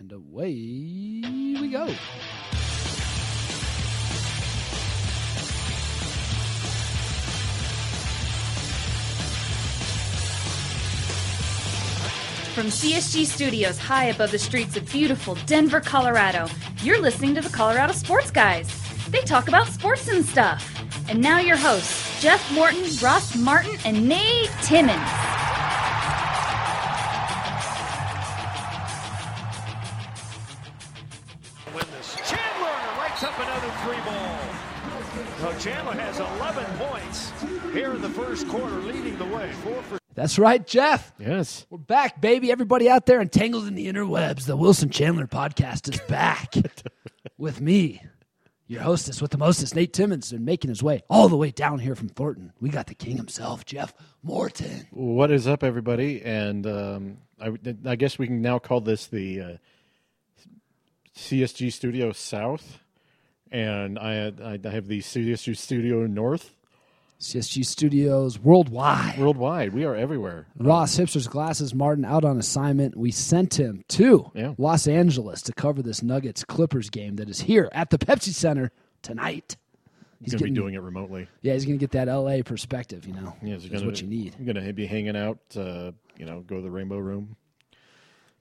And away we go. From CSG Studios high above the streets of beautiful Denver, Colorado, you're listening to the Colorado Sports Guys. They talk about sports and stuff. And now your hosts, Jeff Morton, Ross Martin, and Nate Timmons. That's right, Jeff. Yes. We're back, baby. Everybody out there entangled in the interwebs, the Wilson Chandler podcast is back with me, your hostess with the mostest, Nate Timmons, and making his way all the way down here from Thornton. We got the king himself, Jeff Morton. What is up, everybody? And um, I, I guess we can now call this the uh, CSG Studio South, and I, I I have the CSG Studio North CSG Studios worldwide. worldwide. We are everywhere. Ross Hipster's Glasses Martin out on assignment. We sent him to Yeah. Los Angeles to cover this Nuggets Clippers game that is here at the Pepsi Center tonight. He's going to be doing it remotely. Yeah, he's going to get that LA perspective, you know. Yeah, That's what you need. You're going to be hanging out. Uh, you know, go to the Rainbow Room.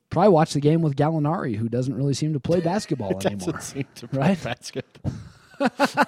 Probably watch the game with Gallinari, who doesn't really seem to play basketball anymore. Doesn't seem to play Right? basketball.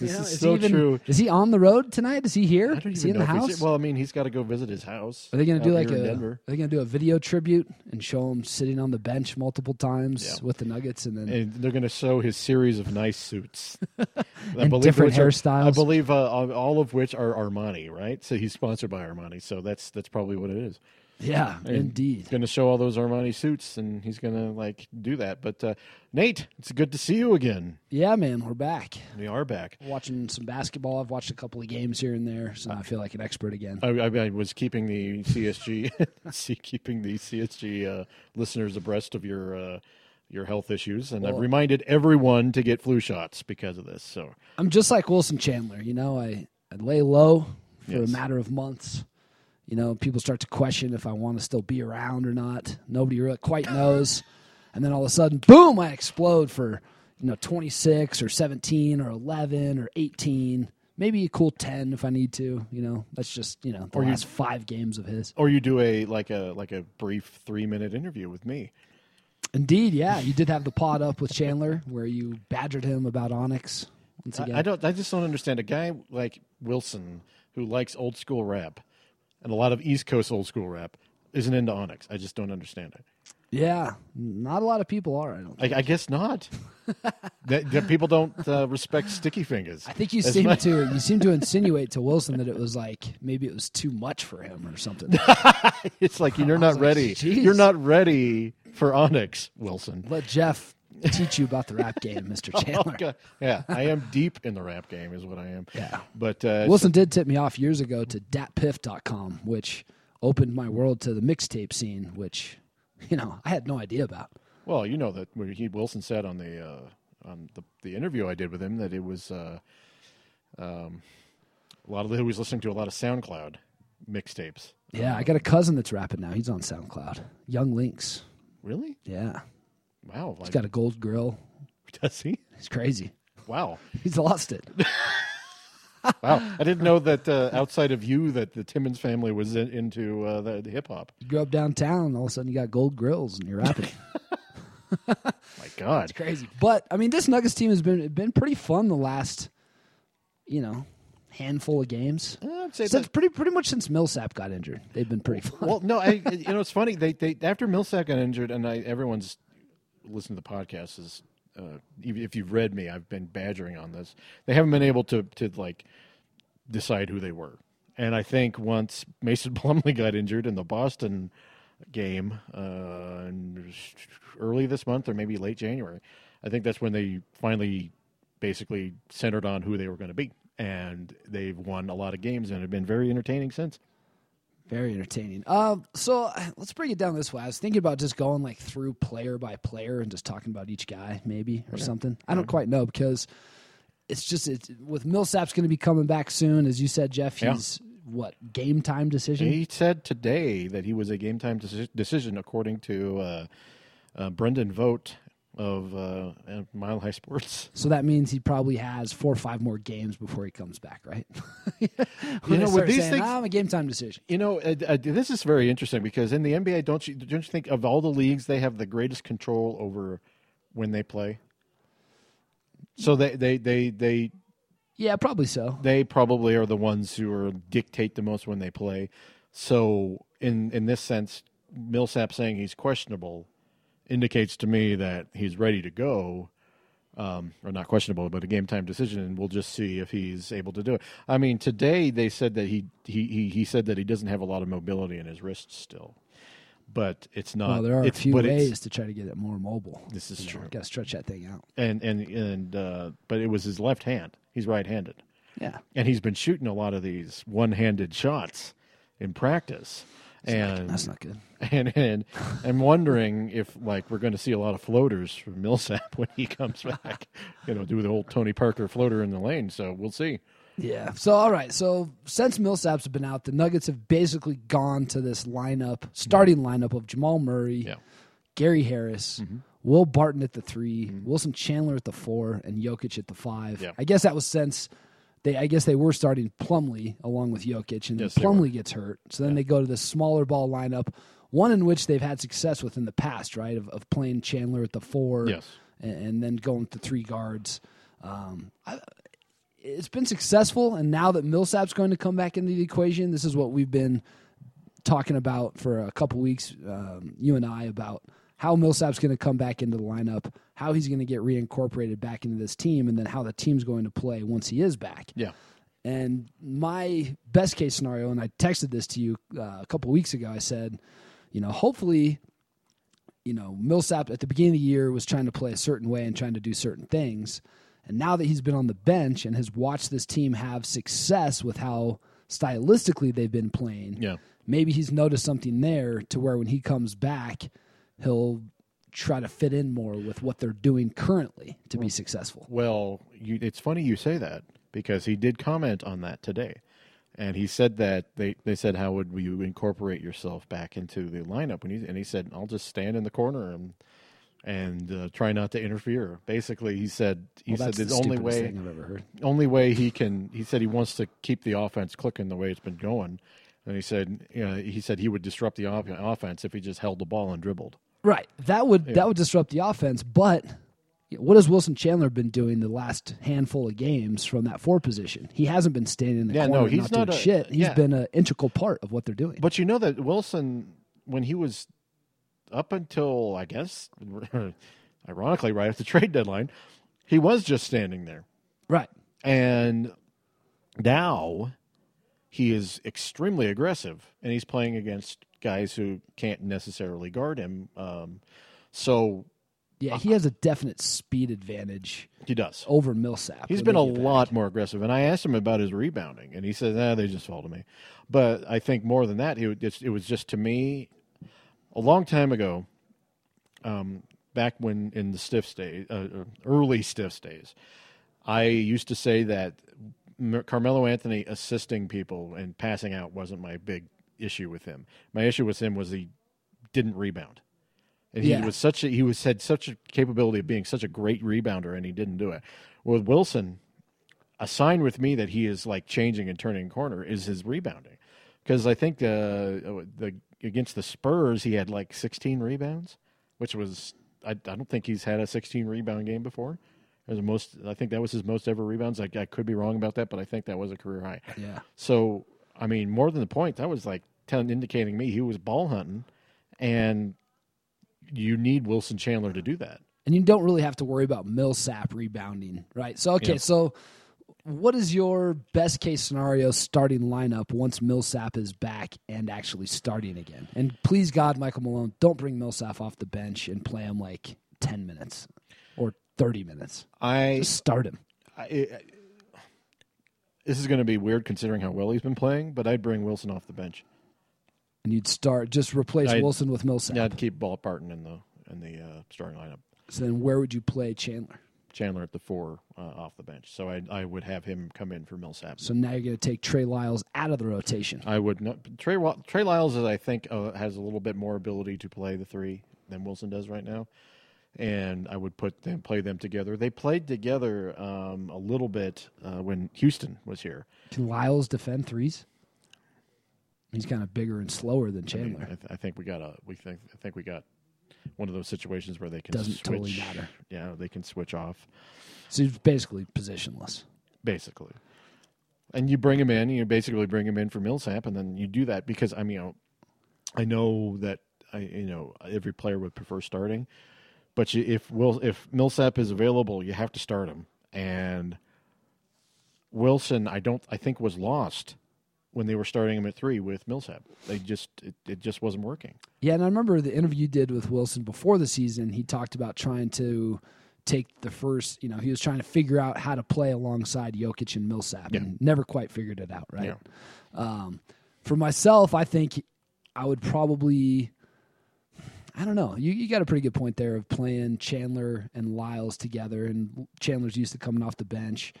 This know, is he so even- true. Is he on the road tonight? Is he here? I don't is he even in the house? Well, I mean, he's got to go visit his house. are they going to do like a? in Are they going to do a video tribute and show him sitting on the bench multiple times Yeah. with the Nuggets, and then and they're going to show his series of nice suits, And different are- hairstyles. I believe uh, all all of which are Armani, right? So he's sponsored by Armani, so that's that's probably what it is. Yeah, And indeed. He's going to show all those Armani suits, and he's going to like do that. But uh, Nate, it's good to see you again. Yeah, man, we're back. We are back. Watching some basketball. I've watched a couple of games here and there, so I feel like an expert again. I, I, I was keeping the CSG, see, keeping the CSG uh, listeners abreast of your. Uh, your health issues, and I've reminded everyone to get flu shots because of this. So I'm just like Wilson Chandler. You know, I, I lay low for Yes. a matter of months. You know, people start to question if I want to still be around or not. Nobody really quite knows. And then all of a sudden, boom, I explode for, you know, 26 or 17 or 11 or 18. Maybe a cool 10 if I need to. You know, that's just, you know, the Or you- last five games of his. or you do a like a like a brief three minute interview with me. Indeed, yeah. You did have the pod up with Chandler where you badgered him about Onyx once again. I, I don't. I just don't understand a guy like Wilson who likes old school rap and a lot of East Coast old school rap isn't into Onyx. I just don't understand it. yeah, not a lot of people are, I don't think. I, I guess not. that, that people don't uh, respect Sticky Fingaz. I think you seem much- to you seem to insinuate to Wilson that it was like maybe it was too much for him or something. It's like you're not like, ready. You're not ready for Onyx, Wilson. Let Jeff teach you about the rap game, Mister Chandler. Okay. Yeah, I am deep in the rap game, is what I am. Yeah. But uh, Wilson did tip me off years ago to datpiff.com, which opened my world to the mixtape scene, which you know I had no idea about. Well, you know that he Wilson said on the uh, on the the interview I did with him that it was uh, um, a lot of he was listening to a lot of SoundCloud mixtapes. Yeah, I got a cousin that's rapping now. He's on SoundCloud. Young Links. Really? Yeah, Wow. he's got a gold grill. does he? He's crazy. Wow. He's lost it. Wow. I didn't know that uh, outside of you that the Timmons family was in, into uh, the, the hip hop. You grew up downtown, all of a sudden you got gold grills and you're rapping. My God. It's crazy. But I mean, this Nuggets team has been been pretty fun the last, you know, handful of games. I'd say Since pretty pretty much since Millsap got injured, they've been pretty fun. Well, no, I you know it's funny. They they after Millsap got injured, and I everyone's listened to the podcast is uh, if you've read me, I've been badgering on this. They haven't been able to to like decide who they were, and I think once Mason Plumlee got injured in the Boston game uh, early this month or maybe late January, I think that's when they finally basically centered on who they were going to be. And they've won a lot of games and have been very entertaining since. Very entertaining. Um, so let's break it down this way. I was thinking about just going like through player by player and just talking about each guy, maybe or something. I don't quite know because it's just it's, with Millsap's going to be coming back soon, as you said, Jeff. Yeah. He's what game time decision. He said today that he was a game time deci- decision, according to uh, uh, Brendan Vogt of uh, Mile High Sports. So that means he probably has four or five more games before he comes back, right? You know, with these saying, things- "Ah, I'm a game time decision. You know, uh, uh, this is very interesting because in the NBA, don't you don't you think of all the leagues they have the greatest control over when they play? So they they they they Yeah, probably so. they probably are the ones who are dictate the most when they play. So in in this sense, Millsap saying he's questionable indicates to me that he's ready to go. Um, or not questionable, but a game time decision, and we'll just see if he's able to do it. I mean, today they said that he he he, he said that he doesn't have a lot of mobility in his wrists still, but it's not. Well, there are a it's, few ways to try to get it more mobile. This is true. Got to stretch that thing out. and and and uh, but it was his left hand. He's right-handed. Yeah. and he's been shooting a lot of these one-handed shots in practice. And That's not good. and and I'm wondering if like we're going to see a lot of floaters from Millsap when he comes back. you know, do the old Tony Parker floater in the lane. So we'll see. Yeah. So all right. So since Millsap's been out, the Nuggets have basically gone to this lineup, starting lineup of Jamal Murray, Yeah. Gary Harris, Mm-hmm. Will Barton at the 3 Wilson Chandler at the four, and Jokic at the five. Yeah. I guess that was since they. I guess they were starting Plumlee along with Jokic, and Yes, then. Plumlee gets hurt, so then they go to this smaller ball lineup, one in which they've had success with in the past, right? Of, of playing Chandler at the four, Yes. and, and then going to three guards. Um, I, it's been successful, and now that Millsap's going to come back into the equation, this is what we've been talking about for a couple weeks. Um, you and I about how Millsap's going to come back into the lineup, how he's going to get reincorporated back into this team, and then how the team's going to play once he is back. Yeah. And my best case scenario, and I texted this to you uh, a couple weeks ago. I said, you know, hopefully, you know, Millsap at the beginning of the year was trying to play a certain way and trying to do certain things. And now that he's been on the bench and has watched this team have success with how stylistically they've been playing, Yeah. maybe he's noticed something there to where when he comes back, he'll try to fit in more with what they're doing currently to be successful. Well, you, it's funny you say that because he did comment on that today, and he said that they, they said how would you incorporate yourself back into the lineup? And he and he said I'll just stand in the corner and and uh, try not to interfere. Basically, he said he Well, said the, only way I've ever heard. only way he can. He said he wants to keep the offense clicking the way it's been going. And he said, you know, he said he would disrupt the off- offense if he just held the ball and dribbled. Right. That would that would disrupt the offense. But what has Wilson Chandler been doing the last handful of games from that four position? He hasn't been standing in the Yeah, corner no, he's not, not doing a- shit. He's yeah. been an integral part of what they're doing. But you know that Wilson, when he was up until I guess, ironically, right at the trade deadline, he was just standing there, right. and now he is extremely aggressive, and he's playing against guys who can't necessarily guard him. Um, so Yeah, he has a definite speed advantage he does. over Millsap. He's been a lot more aggressive, and I asked him about his rebounding, and he said, "Ah, they just fall to me." But I think more than that, he would, it's, it was just to me a long time ago, um, back when in the stiff days, uh, uh, early stiff days. I used to say that Carmelo Anthony assisting people and passing out wasn't my big issue with him. My issue with him was he didn't rebound. And he Yeah. was such a he was had such a capability of being such a great rebounder and he didn't do it. With Wilson, a sign with me that he is like changing and turning corner is his rebounding. Because I think the the against the Spurs he had like 16 rebounds, which was I, I don't think he's had a 16 rebound game before. It was the most I think that was his most ever rebounds. I, I could be wrong about that, but I think that was a career high. Yeah. So I mean, more than the point, that was like telling, indicating me he was ball hunting, and you need Wilson Chandler to do that. And you don't really have to worry about Millsap rebounding, right? So okay, Yeah. so what is your best case scenario starting lineup once Millsap is back and actually starting again? And please God, Michael Malone, don't bring Millsap off the bench and play him like ten minutes or thirty minutes. I, Just start him. I, I this is going to be weird considering how well he's been playing, but I'd bring Wilson off the bench. And you'd start just replace I'd- Wilson with Millsap. Yeah, I'd keep Ball Barton in the in the uh, starting lineup. So then where would you play Chandler? Chandler at the four uh, off the bench, so I I would have him come in for Millsap. So now you're going to take Trey Lyles out of the rotation. I would not. Trey Trey Lyles, is, I think, uh, has a little bit more ability to play the three than Wilson does right now. And I would put them play them together. They played together um, a little bit uh, when Houston was here. Can Lyles defend threes? He's kind of bigger and slower than I, mean, Chandler. I, th- I think we got a we think I think we got one of those situations where they can Doesn't switch. totally matter. Yeah, they can switch off So he's basically positionless. basically. And you bring him in, you basically bring him in for Millsap, and then you do that because I mean, you know, I know that I you know every player would prefer starting, but you, if Will if Millsap is available, you have to start him. And Wilson, I don't, I think was lost when they were starting him at three with Millsap. They just it, it just wasn't working. Yeah, and I remember the interview you did with Wilson before the season. He talked about trying to take the first, you know, he was trying to figure out how to play alongside Jokic and Millsap Yeah. and never quite figured it out, right? Yeah. Um, for myself, I think I would probably, I don't know. You, you got a pretty good point there of playing Chandler and Lyles together, and Chandler's used to coming off the bench.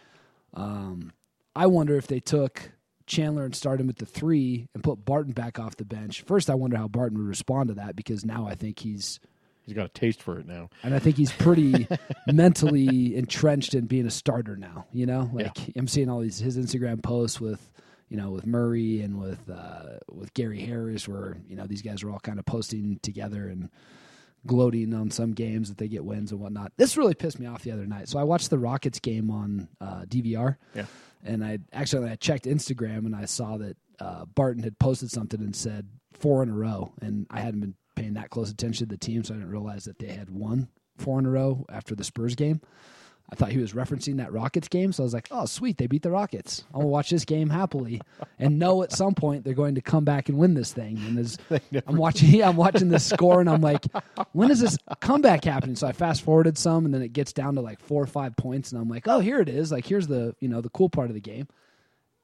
Um, I wonder if they took Chandler and started him at the three and put Barton back off the bench. First, I wonder how Barton would respond to that because now I think he's, He's got a taste for it now. and I think he's pretty mentally entrenched in being a starter now. You know, like I'm seeing all these his Instagram posts with, you know, with Murray and with uh, with Gary Harris, where you know these guys are all kind of posting together and gloating on some games that they get wins and whatnot. This really pissed me off the other night. So I watched the Rockets game on uh, DVR. Yeah. And I actually I checked Instagram and I saw that uh, Barton had posted something and said four in a row, and I hadn't been paying that close attention to the team, so I didn't realize that they had won four in a row after the Spurs game. I thought he was referencing that Rockets game, so I was like, "Oh, sweet, they beat the Rockets. I'll watch this game happily, and know at some point they're going to come back and win this thing." And I'm watching, yeah, I'm watching the score, and I'm like, "When is this comeback happening?" So I fast forwarded some, and then it gets down to like four or five points, and I'm like, "Oh, here it is! Like here's the you know the cool part of the game,"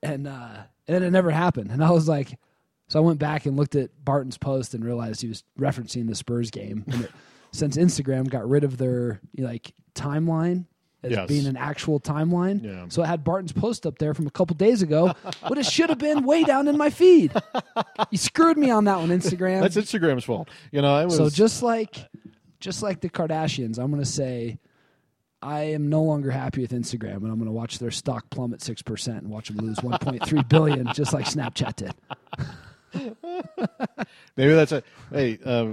and uh, and then it never happened, and I was like, so I went back and looked at Barton's post and realized he was referencing the Spurs game. It, since Instagram got rid of their like timeline as Yes. being an actual timeline, Yeah. so I had Barton's post up there from a couple days ago, but it should have been way down in my feed. You screwed me on that one, Instagram. That's Instagram's fault. You know, I was So just like just like the Kardashians, I'm going to say I am no longer happy with Instagram, and I'm going to watch their stock plummet six percent and watch them lose 1.3 billion, just like Snapchat did. maybe that's a hey. Uh,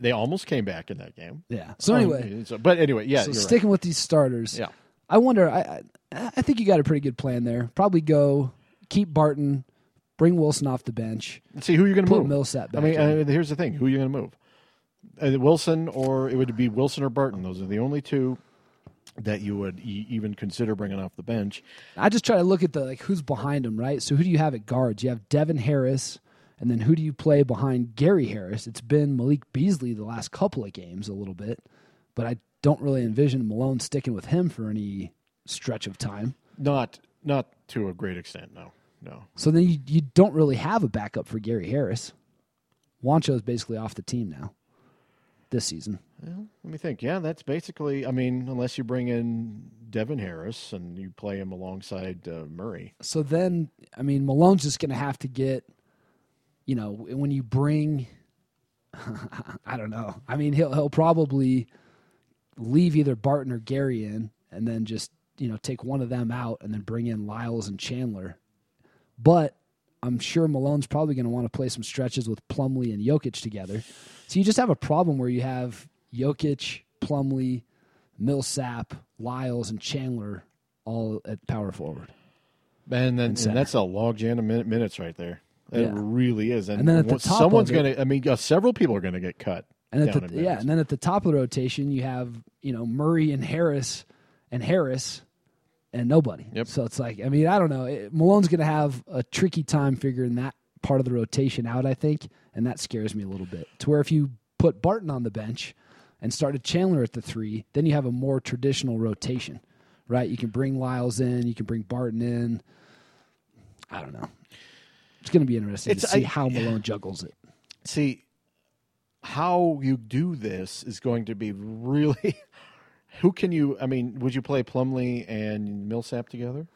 they almost came back in that game. Yeah. So anyway, Um, so- but anyway, yeah, so you're right. sticking with these starters, Yeah. I wonder. I, I think you got a pretty good plan there. Probably go keep Barton, bring Wilson off the bench. See who you're going to Put move. Millsap I mean, uh, here's the thing: who are you going to move? Uh, Wilson, or it would be Wilson or Barton. Those are the only two that you would e- even consider bringing off the bench. I just try to look at the like who's behind him, right? So who do you have at guards? You have Devin Harris, and then who do you play behind Gary Harris? It's been Malik Beasley the last couple of games a little bit, but I don't really envision Malone sticking with him for any stretch of time. Not not to a great extent. No, no. So then you, you don't really have a backup for Gary Harris. Juancho is basically off the team now this season. Well, let me think. Yeah, that's basically. I mean, unless you bring in Devin Harris and you play him alongside uh, Murray. So then, I mean, Malone's just going to have to get, you know, when you bring, I don't know. I mean, he'll he'll probably leave either Barton or Gary in, and then just you know take one of them out, and then bring in Lyles and Chandler. But I'm sure Malone's probably going to want to play some stretches with Plumlee and Jokic together. So you just have a problem where you have Jokic, Plumlee, Millsap, Lyles, and Chandler all at power forward. And then and center. that's a log jam of min- minutes right there. It Yeah. really is. And, And then at the top someone's going to. I mean, uh, several people are going to get cut. And at the, yeah, and then at the top of the rotation, you have you know Murray and Harris and Harris and nobody. Yep. So it's like I mean I don't know. It, Malone's going to have a tricky time figuring that part of the rotation out. I think, and that scares me a little bit. To where if you put Barton on the bench and started Chandler at the three, then you have a more traditional rotation, right? You can bring Lyles in, you can bring Barton in. I don't know. It's going to be interesting to see I- how Malone juggles it. see how you do this is going to be really who can you i mean would you play plumlee and millsap together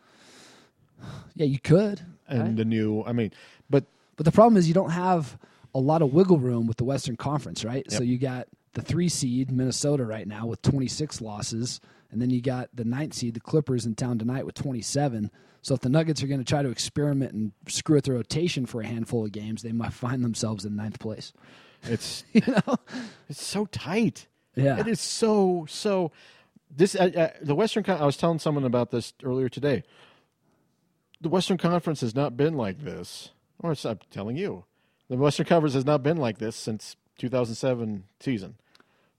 Yeah, you could. and right? the new i mean but But the problem is you don't have a lot of wiggle room with the Western Conference, right? So you got the three seed Minnesota right now with 26 losses, and then you got the ninth seed, the Clippers, in town tonight with 27. So if the Nuggets are going to try to experiment and screw with the rotation for a handful of games, they might find themselves in ninth place. It's You know? it's so tight. Yeah. It is so so. This uh, uh, the Western. Con- I was telling someone about this earlier today. The Western Conference has not been like this. Or it's- I'm telling you, the Western Conference has not been like this since 2007 season,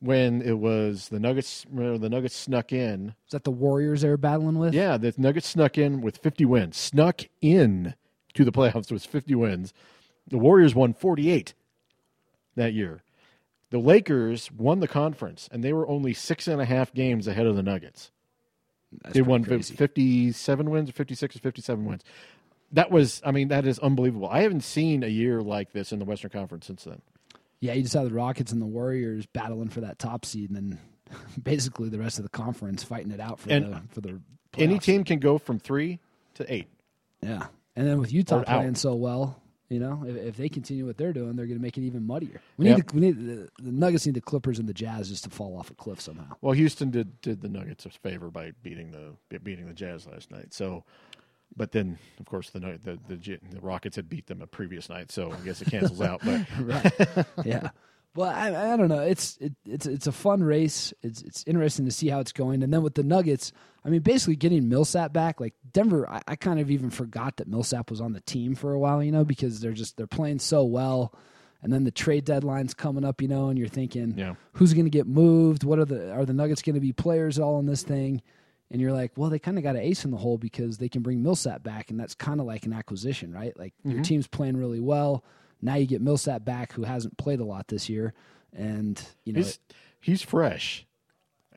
when it was the Nuggets. The Nuggets snuck in. Is that the Warriors they were battling with? Yeah, the Nuggets snuck in with 50 wins. Snuck in to the playoffs with 50 wins. The Warriors won 48 that year. The Lakers won the conference, and they were only six and a half games ahead of the Nuggets. That's they won crazy. 57 wins or 56 or 57 wins. That was, I mean, that is unbelievable. I haven't seen a year like this in the Western Conference since then. Yeah, you just have the Rockets and the Warriors battling for that top seed, and then basically the rest of the conference fighting it out for And the for the Any team can go from three to eight. Yeah, and then with Utah Or out. playing so well, you know, if, if they continue what they're doing, they're going to make it even muddier. We need Yep. the, we need the, the Nuggets need the Clippers and the Jazz just to fall off a cliff somehow. Well, Houston did did the Nuggets a favor by beating the beating the Jazz last night. So, but then of course the the the, the Rockets had beat them a previous night, so I guess it cancels out. But right. yeah. Well, I, I don't know. It's it, it's it's a fun race. It's it's interesting to see how it's going. And then with the Nuggets, I mean, basically getting Millsap back, like Denver, I, I kind of even forgot that Millsap was on the team for a while, you know, because they're just they're playing so well. And then the trade deadline's coming up, you know, and you're thinking, Yeah. who's going to get moved? What are the are the Nuggets going to be players all in this thing? And you're like, well, they kind of got an ace in the hole because they can bring Millsap back, and that's kind of like an acquisition, right? Like Mm-hmm. your team's playing really well. Now you get Millsap back, who hasn't played a lot this year, and you know, he's he's fresh.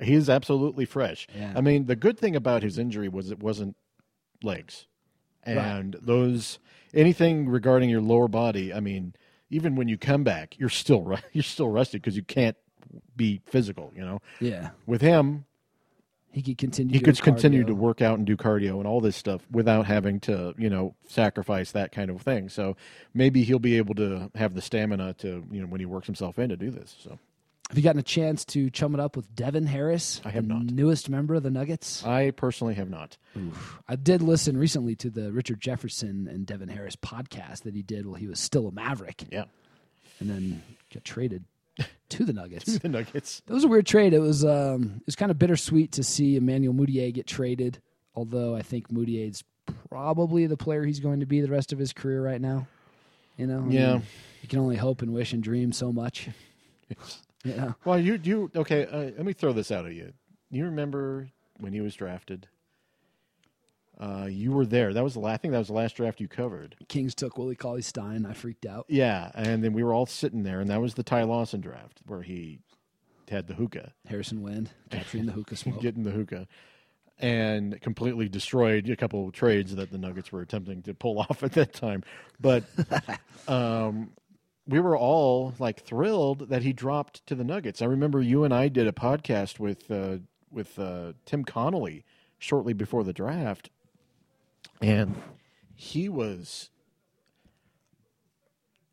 He is absolutely fresh. Yeah. I mean, the good thing about his injury was it wasn't legs, and those anything regarding your lower body. I mean, even when you come back, you're still you're still rested because you can't be physical. You know, yeah, with him, he could continue. he to could continue cardio. to work out and do cardio and all this stuff without having to, you know, sacrifice that kind of thing. So maybe he'll be able to have the stamina to, you know, when he works himself in to do this. So Have you gotten a chance to chum it up with Devin Harris? I have the not. Newest member of the Nuggets. I personally have not. I did listen recently to the Richard Jefferson and Devin Harris podcast that he did while he was still a Maverick, Yeah. and then got traded to the Nuggets. to the Nuggets. That was a weird trade. It was um, it was kind of bittersweet to see Emmanuel Mudiay get traded. Although I think Mudiay's probably the player he's going to be the rest of his career right now. You know, I Yeah. mean, you can only hope and wish and dream so much. Know, Well, you you okay? Uh, let me throw this out at you. You remember when he was drafted? Uh, you were there. That was the last. I think that was the last draft you covered. Kings took Willie Cauley Stein. I freaked out. Yeah, and then we were all sitting there, and that was the Ty Lawson draft where he had the hookah. Harrison Wind capturing the hookah smoke. getting the hookah and completely destroyed a couple of trades that the Nuggets were attempting to pull off at that time. But um, we were all like thrilled that he dropped to the Nuggets. I remember you and I did a podcast with uh, with uh, Tim Connelly shortly before the draft, and he was.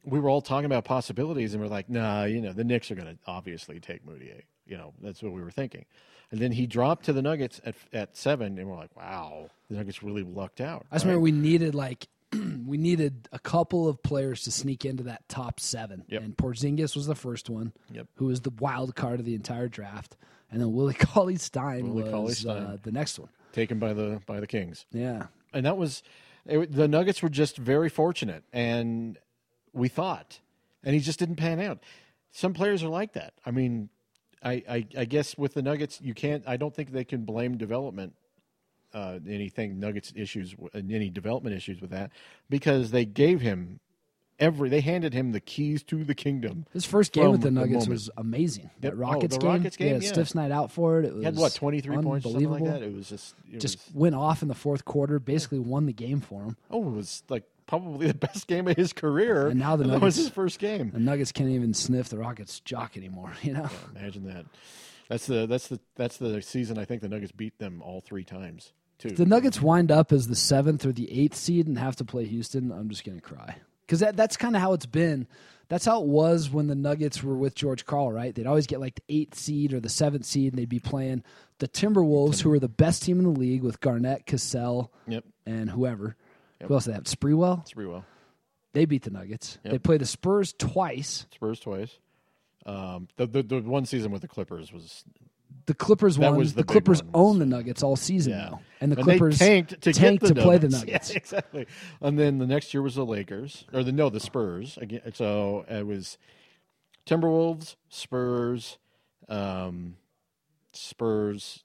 We were all talking about possibilities, and we're like, "Nah, you know, the Knicks are going to obviously take Mudiay." You know, that's what we were thinking. And then he dropped to the Nuggets at at seven, and we're like, "Wow, the Nuggets really lucked out." I just remember we needed like we needed a couple of players to sneak into that top seven, Yep. and Porzingis was the first one, Yep. who was the wild card of the entire draft, and then Willie Cauley Stein was. Uh, the next one. taken by the by the Kings. Yeah, and that was it, the Nuggets were just very fortunate, and we thought, and he just didn't pan out. Some players are like that. I mean, I I, I guess with the Nuggets, you can't. I don't think they can blame development. Uh, anything Nuggets issues, any development issues with that, because they gave him every, they handed him the keys to the kingdom. his first game with the the Nuggets moment. was amazing. That. Oh, Rockets the game, Rockets game, had yeah. stiff night out for it. It was He had what twenty three points, something like that. It was just, it Just was, went off in the fourth quarter, basically won the game for him. oh, it was like probably the best game of his career. And now the that was Nuggets- his first game. The Nuggets can't even sniff the Rockets' jock anymore. You know, Imagine that. That's the that's the that's the season. I think the Nuggets beat them all three times too. the Nuggets wind up as the seventh or the eighth seed and have to play Houston. I'm just gonna cry. Because that, that's kind of how it's been. That's how it was when the Nuggets were with George Karl, right? They'd always get like the eighth seed or the seventh seed, and they'd be playing the Timberwolves, who were the best team in the league with Garnett, Cassell, Yep. and whoever. Who else did they have? Sprewell. It's pretty well. They beat the Nuggets. Yep. They played the Spurs twice. Spurs twice. Um, the, the the one season with the Clippers was The Clippers That won. the, the Clippers own the Nuggets all season now, and the they Clippers tanked to tanked to play the Nuggets. Yeah, exactly. And then the next year was the Lakers, or the no, the Spurs again. So it was Timberwolves, Spurs, um, Spurs.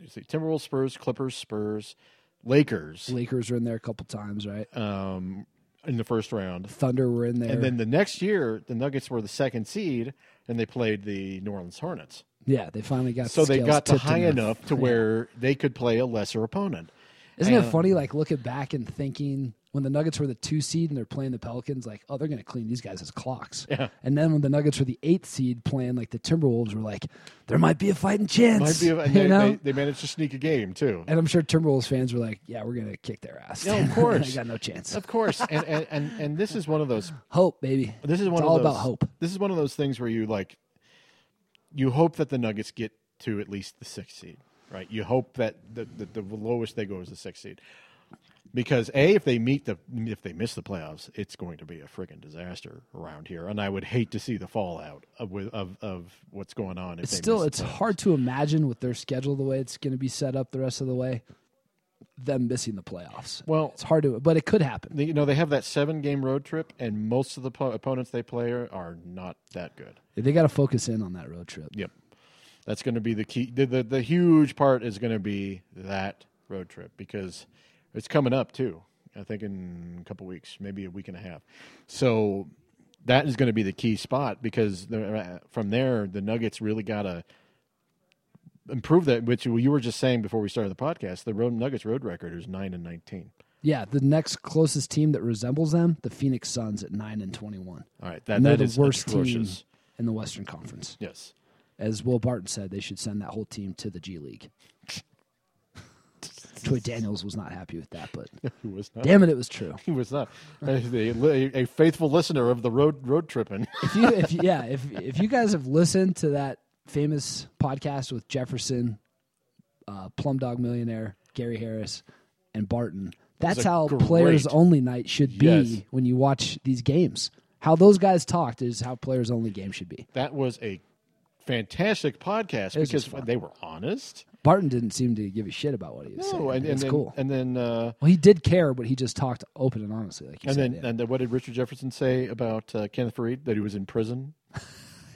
You see, Timberwolves, Spurs, Clippers, Spurs, Lakers Lakers were in there a couple times, right? um, in the first round. Thunder were in there. And then the next year, the Nuggets were the second seed, and they played the New Orleans Hornets. Yeah, they finally got. So the they got to high enough to yeah. where they could play a lesser opponent. Isn't it funny? Like looking back and thinking when the Nuggets were the two seed and they're playing the Pelicans, like, oh, they're going to clean these guys as clocks. Yeah. And then when the Nuggets were the eighth seed playing like the Timberwolves, were like, there might be a fighting chance. Might be, and you they, they, they managed to sneak a game too. and I'm sure Timberwolves fans were like, yeah, we're going to kick their ass. Yeah, of course. they got no chance. Of course, and, and and and this is one of those. Hope, baby. This is one it's of all those, about hope. This is one of those things where you like, you hope that the Nuggets get to at least the sixth seed, right? You hope that the, the, the lowest they go is the sixth seed, because a if they meet the if they miss the playoffs, it's going to be a friggin' disaster around here, and I would hate to see the fallout of with- of, of what's going on. If It's still it's hard to imagine with their schedule the way it's going to be set up the rest of the way, them missing the playoffs. Well, It's hard to, but it could happen. You know they have that seven game road trip, and most of the po- opponents they play are, are not that good. They got to focus in on that road trip. Yep, that's going to be the key. The, the the huge part is going to be that road trip because it's coming up too. I think in a couple weeks, maybe a week and a half. So that is going to be the key spot because the, from there the Nuggets really got to improve that. Which you were just saying before we started the podcast, the road Nuggets road record is nine and nineteen. Yeah, the next closest team that resembles them, the Phoenix Suns at nine and twenty-one. All right, that And they're that the worst atrocious. team in the Western Conference. Yes. As Will Barton said, they should send that whole team to the G League. Troy Daniels was not happy with that, but He was not. damn it, it was true. He was not a, a, a faithful listener of the road road tripping. If you, if you, yeah, if if you guys have listened to that famous podcast with Jefferson, uh, Plum Dog Millionaire, Gary Harris, and Barton, that's how great- players only night should be Yes. when you watch these games. How those guys talked is how players only game should be. That was a fantastic podcast because they were honest. Barton didn't seem to give a shit about what he was saying. No, and, and it's then, cool. and then uh, well, he did care, but he just talked open and honestly, like you and said. then yeah. and then what did Richard Jefferson say about uh, Kenneth Faried that he was in prison?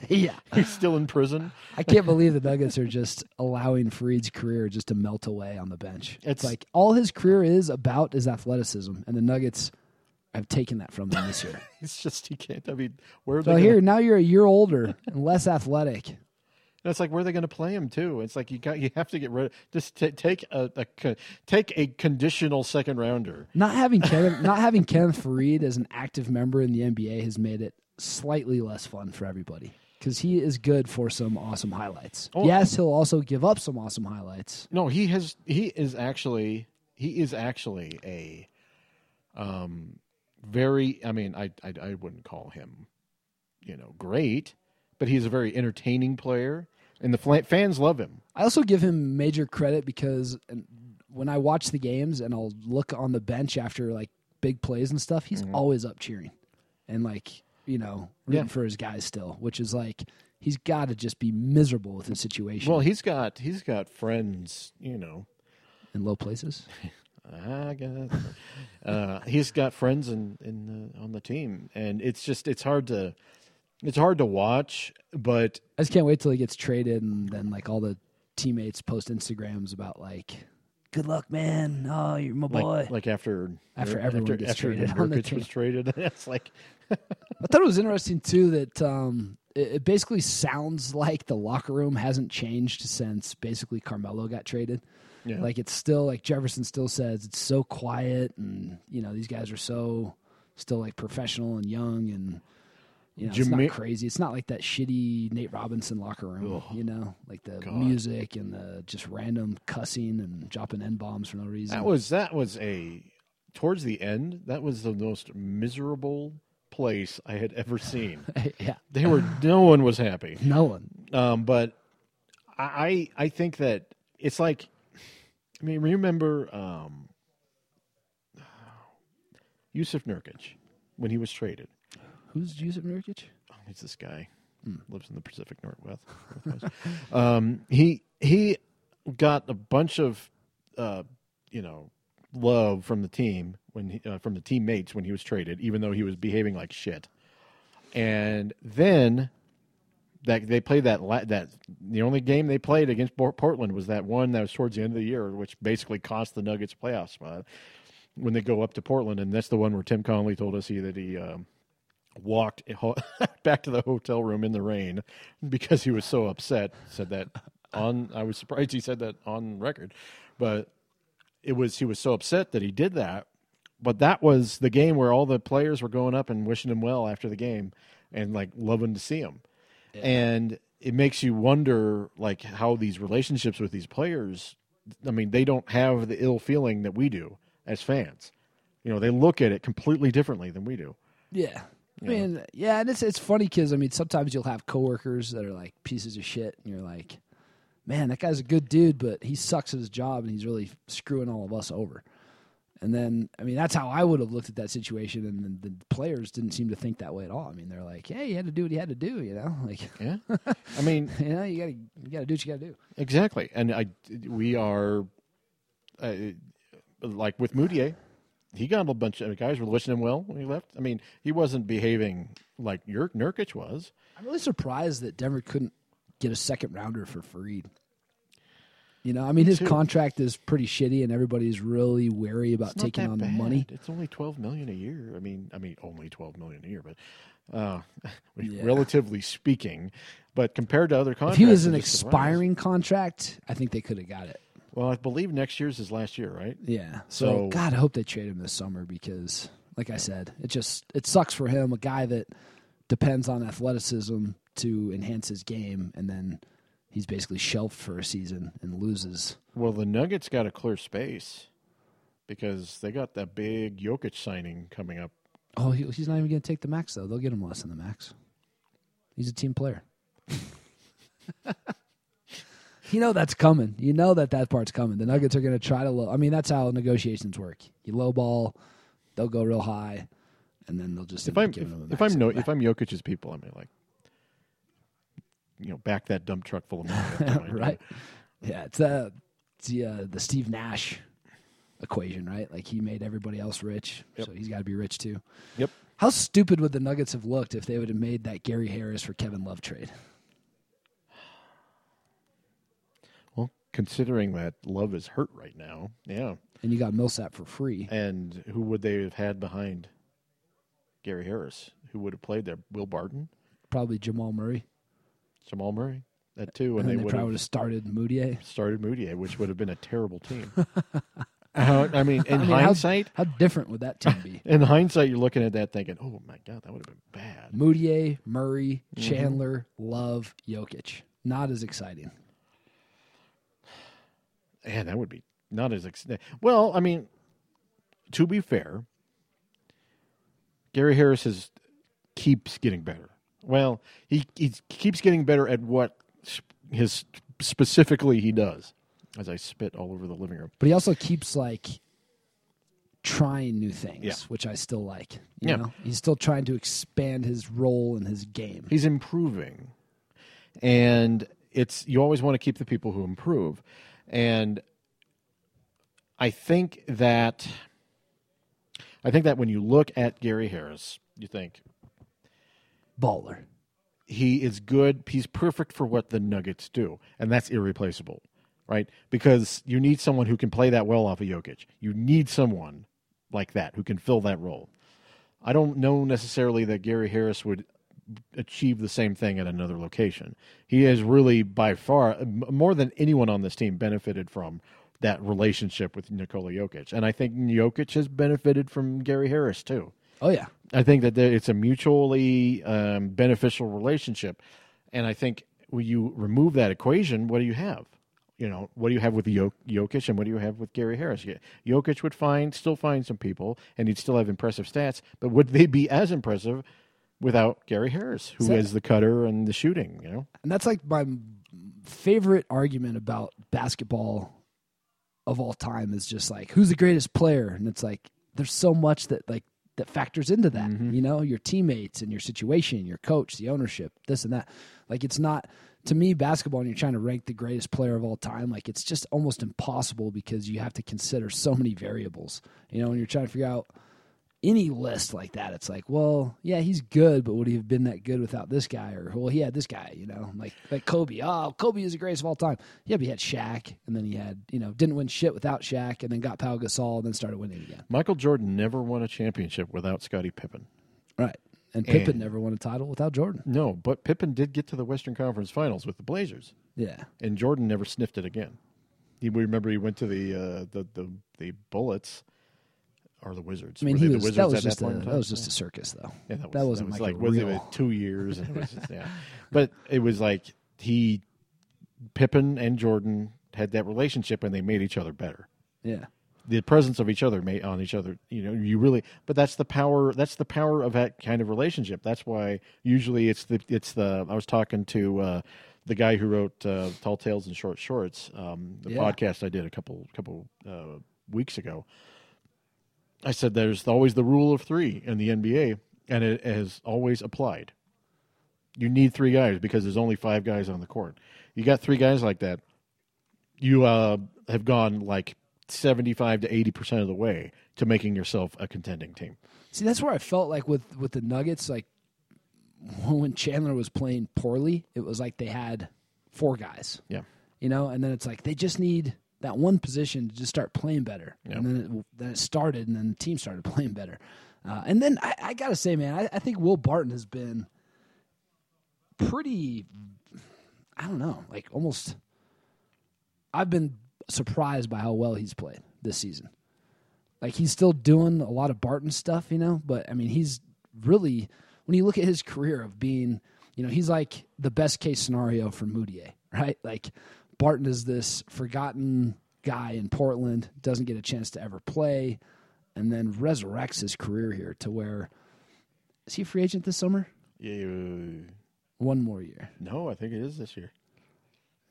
yeah. He's still in prison. I can't believe the Nuggets are just allowing Faried's career just to melt away on the bench. It's, It's- like all his career is about is athleticism, and the Nuggets have taken that from him this year. It's just he can't. I mean, where are so they here, Gonna, now you're a year older and less athletic. and it's like where are they going to play him too? It's like you got you have to get rid. Just ta take a, a take a conditional second rounder. Not having Kenneth, not having Kenneth Fareed as an active member in the NBA has made it slightly less fun for everybody because he is good for some awesome highlights. Oh. yes, he'll also give up some awesome highlights. No, he has. He is actually. He is actually a. Um, very. I mean, I, I I wouldn't call him, you know, great, but he's a very entertaining player, and the fla- fans love him. I also give him major credit because when I watch the games and I'll look on the bench after like big plays and stuff, he's always up cheering and like you know rooting Yeah. for his guys still, which is like he's got to just be miserable with his situation Well, he's got he's got friends, you know. in low places. I guess uh, he's got friends in in the, on the team, and it's just it's hard to it's hard to watch, but I just can't wait till he gets traded and then like all the teammates post Instagrams about like, "Good luck, man! Oh, you're my like boy." like after After everyone gets after traded Nurkic was traded, it's like I thought it was interesting too that um, it, it basically sounds like the locker room hasn't changed since basically Carmelo got traded. Yeah. Like it's still like Jefferson still says it's so quiet, and you know these guys are so still like professional and young, and you know it's not crazy. It's not like that shitty Nate Robinson locker room, you know, like the God. music and the just random cussing and dropping n bombs for no reason. that was that was a towards the end, that was the most miserable place I had ever seen. yeah, they were no one was happy. no one. Um, but I I think that it's like I mean remember um, Jusuf Nurkic when he was traded. Who's Jusuf Nurkic? Oh, he's this guy lives in the Pacific Northwest. Northwest. um, he he got a bunch of uh, you know love from the team when he, uh, from the teammates when he was traded, even though he was behaving like shit. And then that they played that la- that the only game they played against Por- Portland was that one that was towards the end of the year, which basically cost the Nuggets playoff spot when they go up to Portland, and that's the one where Tim Connelly told us he that he. Um, walked back to the hotel room in the rain because he was so upset. Said that on. I was surprised he said that on record, but it was he was so upset that he did that. But that was the game where all the players were going up and wishing him well after the game and like loving to see him. And it makes you wonder like how these relationships with these players I mean, they don't have the ill feeling that we do as fans. You know, they look at it completely differently than we do. Yeah. I mean, yeah, and it's it's funny because I mean, sometimes you'll have coworkers that are like pieces of shit, and you're like, man, that guy's a good dude, but he sucks at his job, and he's really screwing all of us over. And then, I mean, that's how I would have looked at that situation, and the, the players didn't seem to think that way at all. I mean, they're like, "Hey, you had to do what you had to do," you know, like, Yeah. I mean, you know, you gotta you gotta do what you gotta do. Exactly, and I we are uh, like with Mudiay. He got a bunch of guys were wishing him well when he left. I mean, he wasn't behaving like Nurkic was. I'm really surprised that Denver couldn't get a second rounder for Faried. You know, I mean, his too. contract is pretty shitty, and everybody's really wary about It's not taking that on the bad. money. It's only twelve million a year. I mean, I mean, only twelve million a year, but uh, Yeah. relatively speaking, but compared to other If contracts, he was an just surprised. expiring contract, I think they could have got it. Well, I believe next year's his last year, right? Yeah. So, So- God, I hope they trade him this summer because, like I said, it just it sucks for him, a guy that depends on athleticism to enhance his game, and then he's basically shelved for a season and loses. Well, the Nuggets got a clear space because they got that big Jokic signing coming up. Oh, he, he's not even going to take the max though. They'll get him less than the max. He's a team player. you know that's coming. You know that that part's coming. The Nuggets are going to try to low. I mean, that's how negotiations work. You low ball, they'll go real high, and then they'll just If I'm if, if I'm no if I'm Jokic's people, I mean like you know back that dump truck full of money, right? Yeah, it's the it's the, uh, the Steve Nash equation, right? Like he made everybody else rich, Yep. so he's got to be rich too. Yep. How stupid would the Nuggets have looked if they would have made that Gary Harris for Kevin Love trade? Well, considering that Love is hurt right now, yeah. And you got Millsap for free. And who would they have had behind Gary Harris? Who would have played there? Will Barton, Probably Jamal Murray. Jamal Murray, that too, and, And, they, they would probably would have started Mudiay. started Mudiay, which would have been a terrible team. Uh, I mean, in I mean, hindsight, How, different would that team be? in hindsight, you're looking at that thinking, "Oh my God, that would have been bad." Mudiay, Murray, Mm-hmm. Chandler, Love, Jokic. Not as exciting. Man, that would be not as ex- well. I mean, to be fair, Gary Harris is keeps getting better. Well, he he keeps getting better at what his specifically he does. As I spit all over the living room. But he also keeps like trying new things, Yeah. which I still like. You Yeah. know? He's still trying to expand his role in his game. He's improving, and it's you always want to keep the people who improve, and I think that I think that when you look at Gary Harris, you think Baller. he is good. He's perfect for what the Nuggets do, and that's irreplaceable, right? Because you need someone who can play that well off of Jokic. You need someone like that who can fill that role. I don't know necessarily that Gary Harris would achieve the same thing at another location. He has really, by far, more than anyone on this team, benefited from that relationship with Nikola Jokic, and I think Jokic has benefited from Gary Harris too. Oh yeah. I think that it's a mutually um, beneficial relationship, and I think when you remove that equation, what do you have? You know, what do you have with Jok- Jokic and what do you have with Gary Harris? Jokic would find still find some people, and he'd still have impressive stats, but would they be as impressive without Gary Harris, who So- is the cutter and the shooting? You know, And that's like my favorite argument about basketball of all time is just like who's the greatest player and it's like there's so much that like that factors into that mm-hmm. you know your teammates and your situation your coach the ownership this and that. Like it's not to me basketball and you're trying to rank the greatest player of all time like it's just almost impossible because you have to consider so many variables you know when you're trying to figure out any list like that, it's like, well, yeah, he's good, but would he have been that good without this guy? Or well, he had this guy, you know, like like Kobe. Oh, Kobe is the greatest of all time. Yeah, but he had Shaq, and then he had, you know, didn't win shit without Shaq, and then got Pau Gasol, and then started winning again. Michael Jordan never won a championship without Scottie Pippen. Right. And Pippen And- never won a title without Jordan. No, but Pippen did get to the Western Conference Finals with the Blazers, Yeah. and Jordan never sniffed it again. You remember he went to the uh, the, the the Bullets or the Wizards. I mean, Were he was the that was at just that a that was just a circus though. Yeah, that, was, that wasn't was like like was it two years? And it was just, yeah, but it was like he Pippen and Jordan had that relationship, and they made each other better. Yeah. the presence of each other made on each other you know you really but that's the power that's the power of that kind of relationship that's why usually it's the it's the i was talking to uh the guy who wrote uh, tall tales and short shorts um the Yeah. podcast i did a couple couple uh weeks ago i said there's always the rule of three in the nba and it has always applied you need three guys because there's only five guys on the court you got three guys like that you uh, have gone like 75 to 80% of the way to making yourself a contending team. See, that's where I felt like with with the Nuggets, like when Chandler was playing poorly, it was like they had four guys. Yeah. you know, and then it's like they just need that one position to just start playing better, Yeah. and then it, then it started, and then the team started playing better, uh, and then I, I gotta say, man, I, I think Will Barton has been pretty, I don't know, like almost. I've been surprised by how well he's played this season. Like he's still doing a lot of Barton stuff, you know, but I mean, he's really when you look at his career of being, you know, he's like the best case scenario for Mudiay, right? Like Barton is this forgotten guy in Portland, doesn't get a chance to ever play, and then resurrects his career here to where is he a free agent this summer? Yeah, One more year. no, I think it is this year.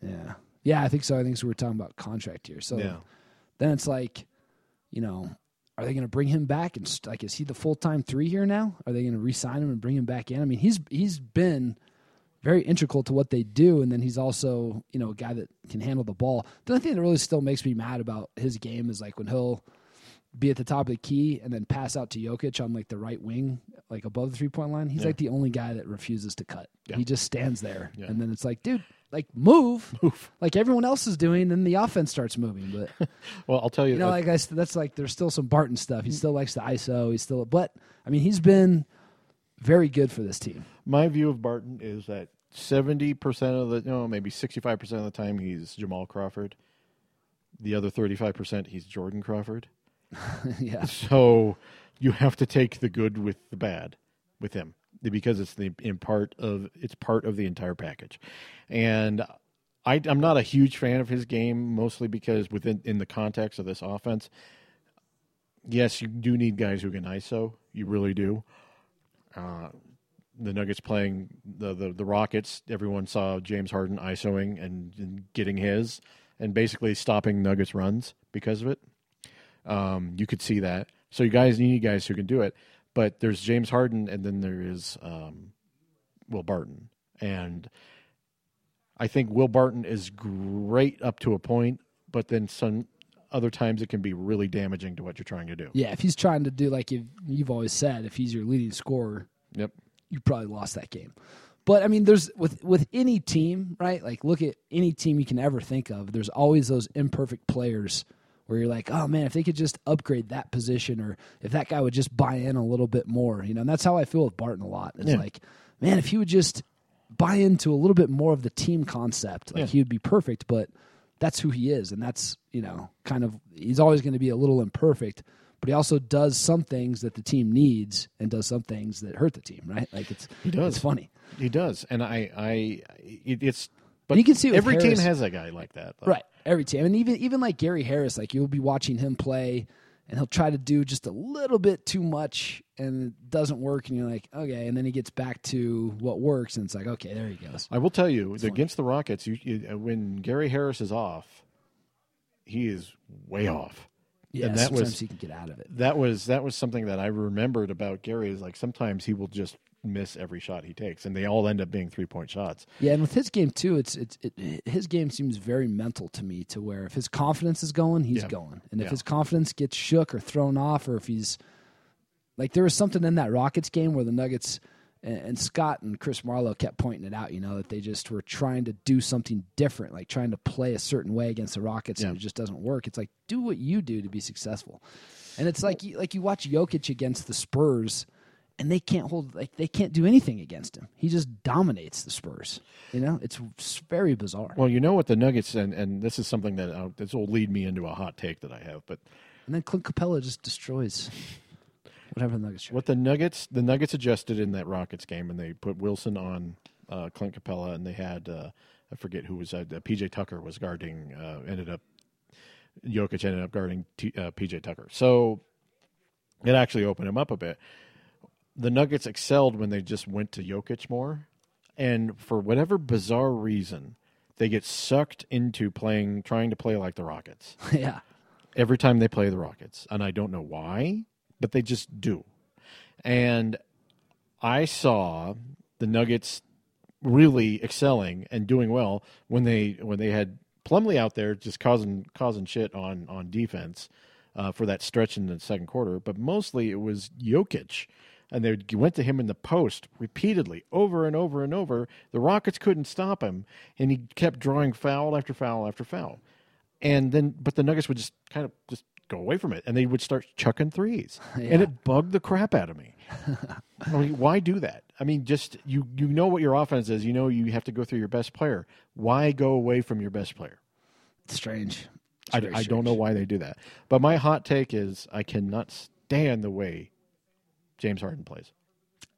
Yeah. Yeah, I think so. I think so. We're talking about contract here. So Yeah. then it's like, you know, are they going to bring him back and st- like is he the full time three here now? Are they going to re-sign him and bring him back in? I mean, he's he's been very integral to what they do, and then he's also you know a guy that can handle the ball. The only thing that really still makes me mad about his game is like when he'll be at the top of the key and then pass out to Jokic on like the right wing, like above the three point line. He's Yeah. like the only guy that refuses to cut. Yeah. He just stands there, Yeah. and then it's like, dude, like move, Move. like everyone else is doing. Then the offense starts moving, but. Well, I'll tell you, You know, uh, like I, that's like there's still some Barton stuff. He still likes the ISO. He's still, but I mean, he's been very good for this team. my view of Barton is that 70% of the, no, maybe 65% of the time he's Jamal Crawford. The other 35% he's Jordan Crawford. yeah, So you have to take the good with the bad with him because it's the in part of it's part of the entire package. And I, I'm not a huge fan of his game, mostly because within in the context of this offense, yes, you do need guys who can ISO. You really do. Uh, the Nuggets playing the, the the Rockets, everyone saw James Harden ISOing and, and getting his, and basically stopping Nuggets runs because of it. Um, you could see that. So you guys you need guys who can do it. But there's James Harden, and then there is um, Will Barton, and I think Will Barton is great up to a point, but then some other times it can be really damaging to what you're trying to do. yeah. If he's trying to do like you've, you've always said, if he's your leading scorer, Yep. You probably lost that game. But I mean, there's with with any team, right? Like, look at any team you can ever think of. There's always those imperfect players where you're like, oh man, if they could just upgrade that position, or if that guy would just buy in a little bit more, you know. And that's how I feel with Barton a lot. It's Yeah. like, man, if he would just buy into a little bit more of the team concept, like Yeah. he would be perfect. But that's who he is, and that's you know, kind of he's always going to be a little imperfect. But he also does some things that the team needs, and does some things that hurt the team. Right? Like it's He does. It's funny. He does, and I, I, it, it's But And you can see every Harris- team has a guy like that. though. Right. Every team. And even even like Gary Harris, like you'll be watching him play and he'll try to do just a little bit too much and it doesn't work and you're like, okay, and then he gets back to what works and it's like, okay, there he goes. I will tell you, against the Rockets, you, you, when Gary Harris is off, he is way off. Yeah, and that sometimes was he can get out of it. that was that was something that I remembered about Gary is like sometimes he will just miss every shot he takes, and they all end up being three point shots. Yeah, and with his game too, it's it's it, his game seems very mental to me. To where if his confidence is going, he's Yeah. going, and if Yeah. his confidence gets shook or thrown off, or if he's like there was something in that Rockets game where the Nuggets and Scott and Chris Marlowe kept pointing it out. You know that they just were trying to do something different, like trying to play a certain way against the Rockets, and it just doesn't work. It's like do what you do to be successful, and it's like you- like you watch Jokic against the Spurs and they can't hold like they can't do anything against him. He just dominates the Spurs. You know, it's, it's very bizarre. Well, you know what the Nuggets and and this is something that uh, this will lead me into a hot take that I have, but And then Clint Capela just destroys whatever the Nuggets what the Nuggets the Nuggets adjusted in that Rockets game, and they put Wilson on uh, Clint Capela, and they had uh, I forget who was uh, PJ Tucker was guarding. Uh, ended up Jokic ended up guarding T, uh, PJ Tucker, so it actually opened him up a bit. The Nuggets excelled when they just went to Jokic more, and for whatever bizarre reason, they get sucked into playing, trying to play like the Rockets yeah, every time they play the Rockets, and I don't know why, but they just do. And I saw the Nuggets really excelling and doing well when they when they had Plumlee out there just causing causing shit on on defense uh, for that stretch in the second quarter, but mostly it was Jokic. And they went to him in the post repeatedly, over and over and over. The Rockets couldn't stop him, and he kept drawing foul after foul after foul and then but the Nuggets would just kind of just go away from it, and they would start chucking threes, and it bugged the crap out of me. I mean, why do that? I mean, just you you know what your offense is. You know you have to go through your best player. Why go away from your best player? it's strange. It's I, very I don't know why they do that. But my hot take is I cannot stand the way James Harden plays.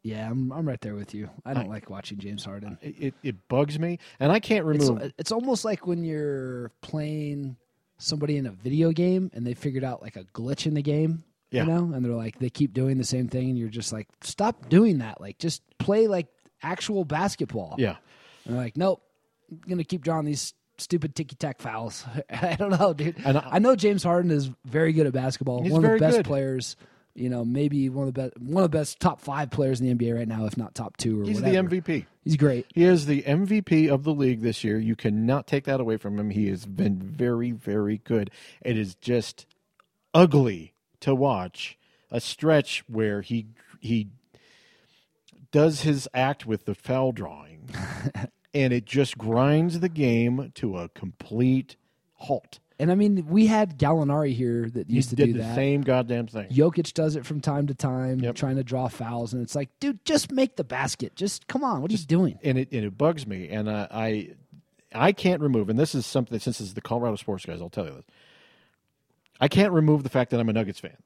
Yeah, I'm I'm right there with you. I don't I- like watching James Harden. It, it, bugs me, and I can't It's remove. it's almost like when you're playing somebody in a video game and they figured out like a glitch in the game. Yeah. You know, and they're like they keep doing the same thing, and you're just like, stop doing that. Like, just play like actual basketball. yeah, And they're like, nope, I'm gonna keep drawing these stupid ticky tack fouls. I don't know, dude. I, I- know James Harden is very good at basketball. He's one of the best good. players. You know, maybe one of the best, one of the best top five players in the NBA right now, if not top two or he's whatever. the MVP. He's great. He is the MVP of the league this year. You cannot take that away from him. He has been very, very good. It is just ugly to watch a stretch where he he does his act with the foul drawing, and it just grinds the game to a complete halt. And I mean, we had Gallinari here that used to did do the that. same goddamn thing. Jokic does it from time to time, Yep. trying to draw fouls, and it's like, dude, just make the basket. Just come on, what are you doing? and it and it bugs me, and I, I I can't remove. And this is something since this is the Colorado sports guys, I'll tell you this. I can't remove the fact that I'm a Nuggets fan,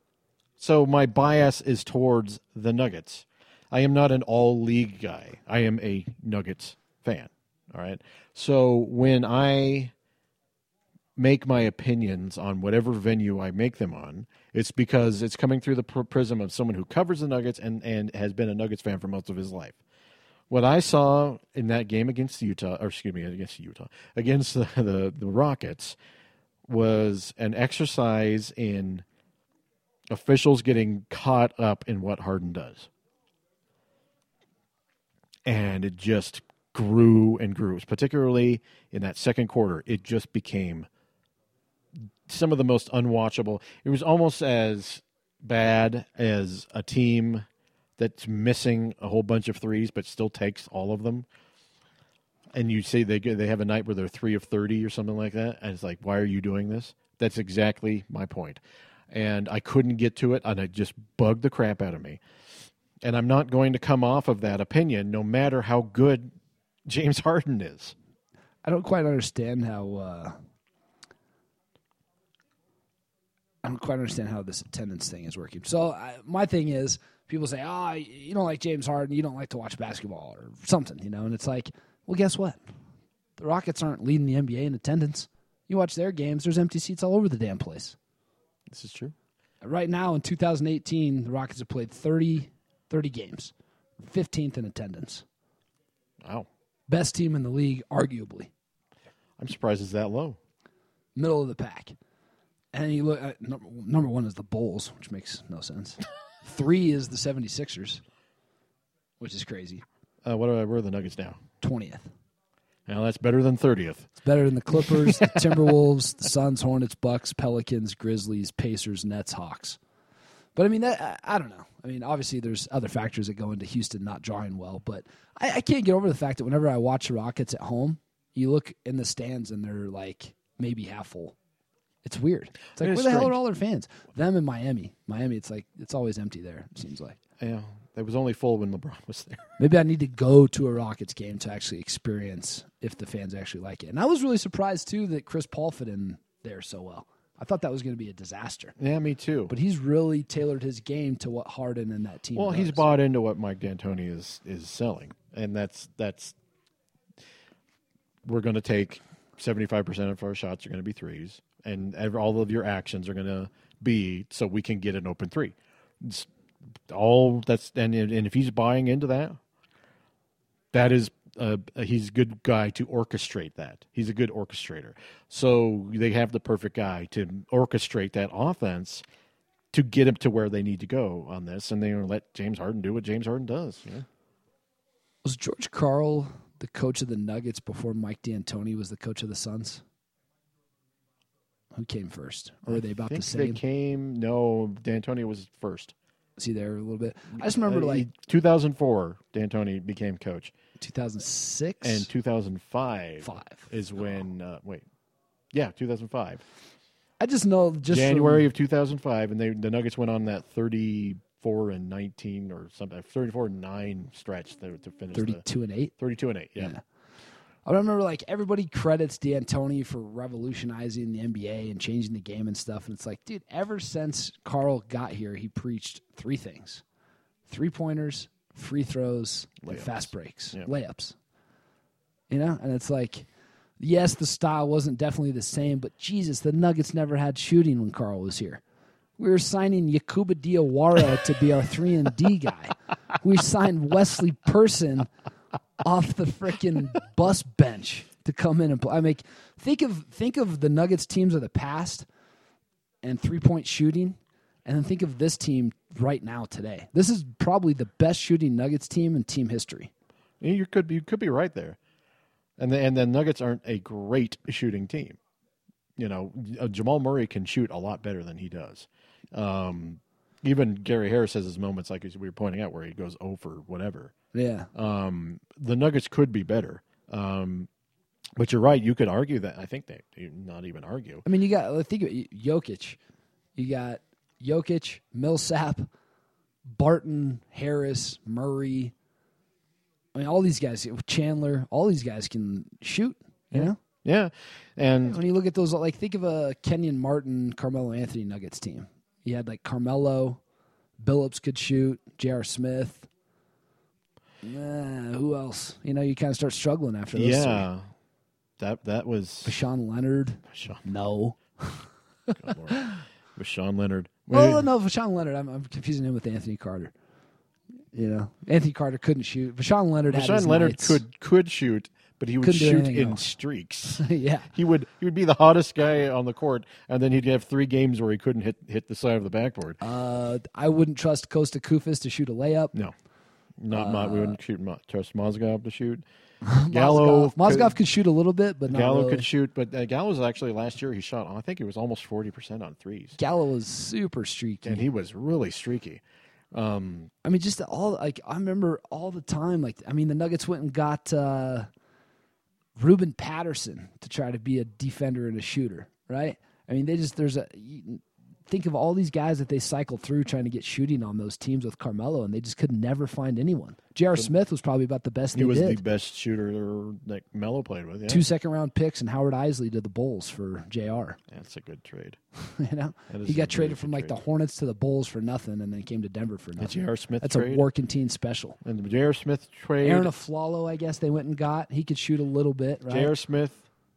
so my bias is towards the Nuggets. I am not an all league guy. I am a Nuggets fan. All right. So when I make my opinions on whatever venue I make them on, it's because it's coming through the pr- prism of someone who covers the Nuggets and, and has been a Nuggets fan for most of his life. What I saw in that game against Utah, or excuse me, against Utah, against the, the, the Rockets, was an exercise in officials getting caught up in what Harden does. And it just grew and grew, particularly in that second quarter. It just became some of the most unwatchable. It was almost as bad as a team that's missing a whole bunch of threes but still takes all of them. And you say they they have a night where they're three of thirty or something like that, and it's like, why are you doing this? That's exactly my point. And I couldn't get to it, and it just bugged the crap out of me. And I'm not going to come off of that opinion, no matter how good James Harden is. I don't quite understand how. Uh, I don't quite understand how this attendance thing is working. So I, my thing is, people say, "Ah, you don't like James Harden, you don't like to watch basketball or something," you know, and it's like, well, guess what? The Rockets aren't leading the NBA in attendance. You watch their games, there's empty seats all over the damn place. This is true. Right now in 2018, the Rockets have played 30, 30 games, 15th in attendance. Wow. Best team in the league, arguably. I'm surprised it's that low. Middle of the pack. And you look at number, number one is the Bulls, which makes no sense. Three is the 76ers, which is crazy. Uh, what are, where are the Nuggets now? 20th. Now that's better than 30th. It's better than the Clippers, the Timberwolves, the Suns, Hornets, Bucks, Pelicans, Grizzlies, Pacers, Nets, Hawks. But I mean, that, I, I don't know. I mean, obviously, there's other factors that go into Houston not drawing well, but I, I can't get over the fact that whenever I watch the Rockets at home, you look in the stands and they're like maybe half full. It's weird. It's like It where the hell are all their fans? Them in Miami. Miami, it's like it's always empty there. It seems like. Yeah, it was only full when LeBron was there. Maybe I need to go to a Rockets game to actually experience if the fans actually like it. And I was really surprised too that Chris Paul fit in there so well. I thought that was going to be a disaster, Yeah, me too. but he's really tailored his game to what Harden and that team. well, he's bought into what Mike D'Antoni is is selling, and that's that's we're going to take seventy five percent of our shots are going to be threes, and all of your actions are going to be so we can get an open three. It's all that's and and if he's buying into that, that is uh, he's a good guy to orchestrate that. He's a good orchestrator. So they have the perfect guy to orchestrate that offense to get him to where they need to go on this, and they let James Harden do what James Harden does. Yeah. Was George Karl the coach of the Nuggets before Mike D'Antoni was the coach of the Suns? Who came first, or were they about I the think they came. No, D'Antoni was first. See there a little bit. I just remember Uh, like 2004, D'Antoni became coach, 2006 and 2005 five. is when. Uh, wait, yeah, 2005. I just know just from- January of 2005, and they the Nuggets went on that 34 and 19 or something, 34 and nine stretch to, to finish the 32 and eight. 32 and eight. Yeah. Yeah. I remember like everybody credits D'Antoni for revolutionizing the NBA and changing the game and stuff. And it's like, dude, ever since Karl got here, he preached three things three pointers, free throws, and fast breaks, Yeah. layups. You know? And it's like, yes, the style wasn't definitely the same, but Jesus, the Nuggets never had shooting when Karl was here. We were signing Yakhouba Diawara to be our 3 and D guy. We signed Wesley Person off the freaking bus bench to come in and play. I mean, think of think of the Nuggets teams of the past and three point shooting, and then think of this team right now today. This is probably the best shooting Nuggets team in team history. You could be, you could be right there, and the, and the Nuggets aren't a great shooting team. You know, uh, Jamal Murray can shoot a lot better than he does. Um, even Gary Harris has his moments, like we were pointing out, where he goes over whatever. Yeah, Um, the Nuggets could be better, um, but you're right. You could argue that. I think they they not even argue. I mean, you got think of it, Jokic. You got Jokic, Millsap, Barton, Harris, Murray. I mean, all these guys, Chandler, all these guys can shoot. You know, Yeah, and when you look at those, like think of a Kenyon Martin, Carmelo Anthony Nuggets team. You had like Carmelo, Billups could shoot, J.R. Smith. Uh, who else? You know, you kind of start struggling after those. yeah, that that was. Sean Leonard. Sean, No. With Sean Leonard. Well, no, Voshon Lenard. I'm, I'm confusing him with Anthony Carter. You know, Anthony Carter couldn't shoot. Voshon Lenard had Sean Leonard nights. could could shoot, but he would Couldn't shoot in else. streaks. yeah, he would he would be the hottest guy on the court, and then he'd have three games where he couldn't hit hit the side of the backboard. uh, I wouldn't trust Kosta Koufos to shoot a layup. no, not Mo- we wouldn't shoot Mo- trust Mozgov to shoot. Gallo Gallo Mozgov could, could shoot a little bit, but not Gallo really. could shoot, but uh, Gallo's actually last year he shot. I think it was almost forty percent on threes, Gallo was super streaky. and he was really streaky. I mean, just all like I remember all the time. Like, I mean, the Nuggets went and got uh, Ruben Patterson to try to be a defender and a shooter, right? I mean, they just there's a think of all these guys that they cycled through trying to get shooting on those teams with Carmelo, and they just could never find anyone. J.R. Smith was probably about the best He was did. the best shooter that Melo played with. Yeah. Two second round picks and Howard Eisley to the Bulls for Jr. That's a good trade. you know, he got traded from like trade. the Hornets to the Bulls for nothing, and then came to Denver for nothing. J.R. Smith That's trade. a team special. and the J.R. Smith trade. Arron Afflalo, I guess they went and got. He could shoot a little bit, right? J.R. Smith,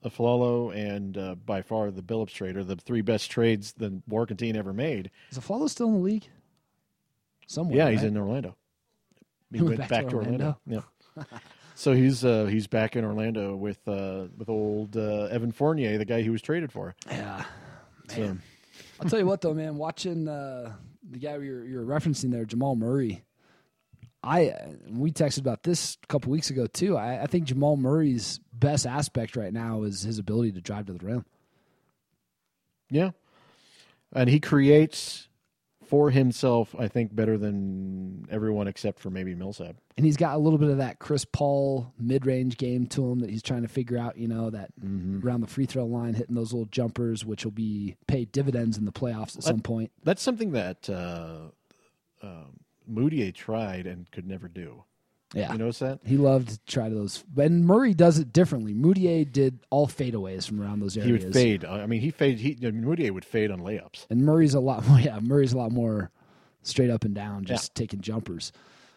Afflalo, and uh, by far the Billups trade are the three best trades the Warkentien ever made. Is Afflalo still in the league? Somewhere. Yeah, he's in Orlando. He He went went back, to Orlando. Yeah. so he's uh, he's back in Orlando with uh, with old uh, Evan Fournier, the guy he was traded for. Yeah. So, I'll tell you what, though, man. Watching uh, the guy you're, you're referencing there, Jamal Murray. I we texted about this a couple weeks ago too. I, I think Jamal Murray's best aspect right now is his ability to drive to the rim. yeah, and he creates for himself, I think, better than everyone except for maybe Millsap. and he's got a little bit of that Chris Paul mid-range game to him that he's trying to figure out. You know that around the free throw line, hitting those little jumpers, which will be pay dividends in the playoffs at some point. That's something that uh, um, Mudiay tried and could never do. Yeah, You notice that? he loved to try those. And Murray does it differently. Mudiay did all fadeaways from around those areas. He would fade. I mean, he fade. He Mudiay would fade on layups. and Murray's a lot more. Yeah, Murray's a lot more straight up and down, just taking jumpers.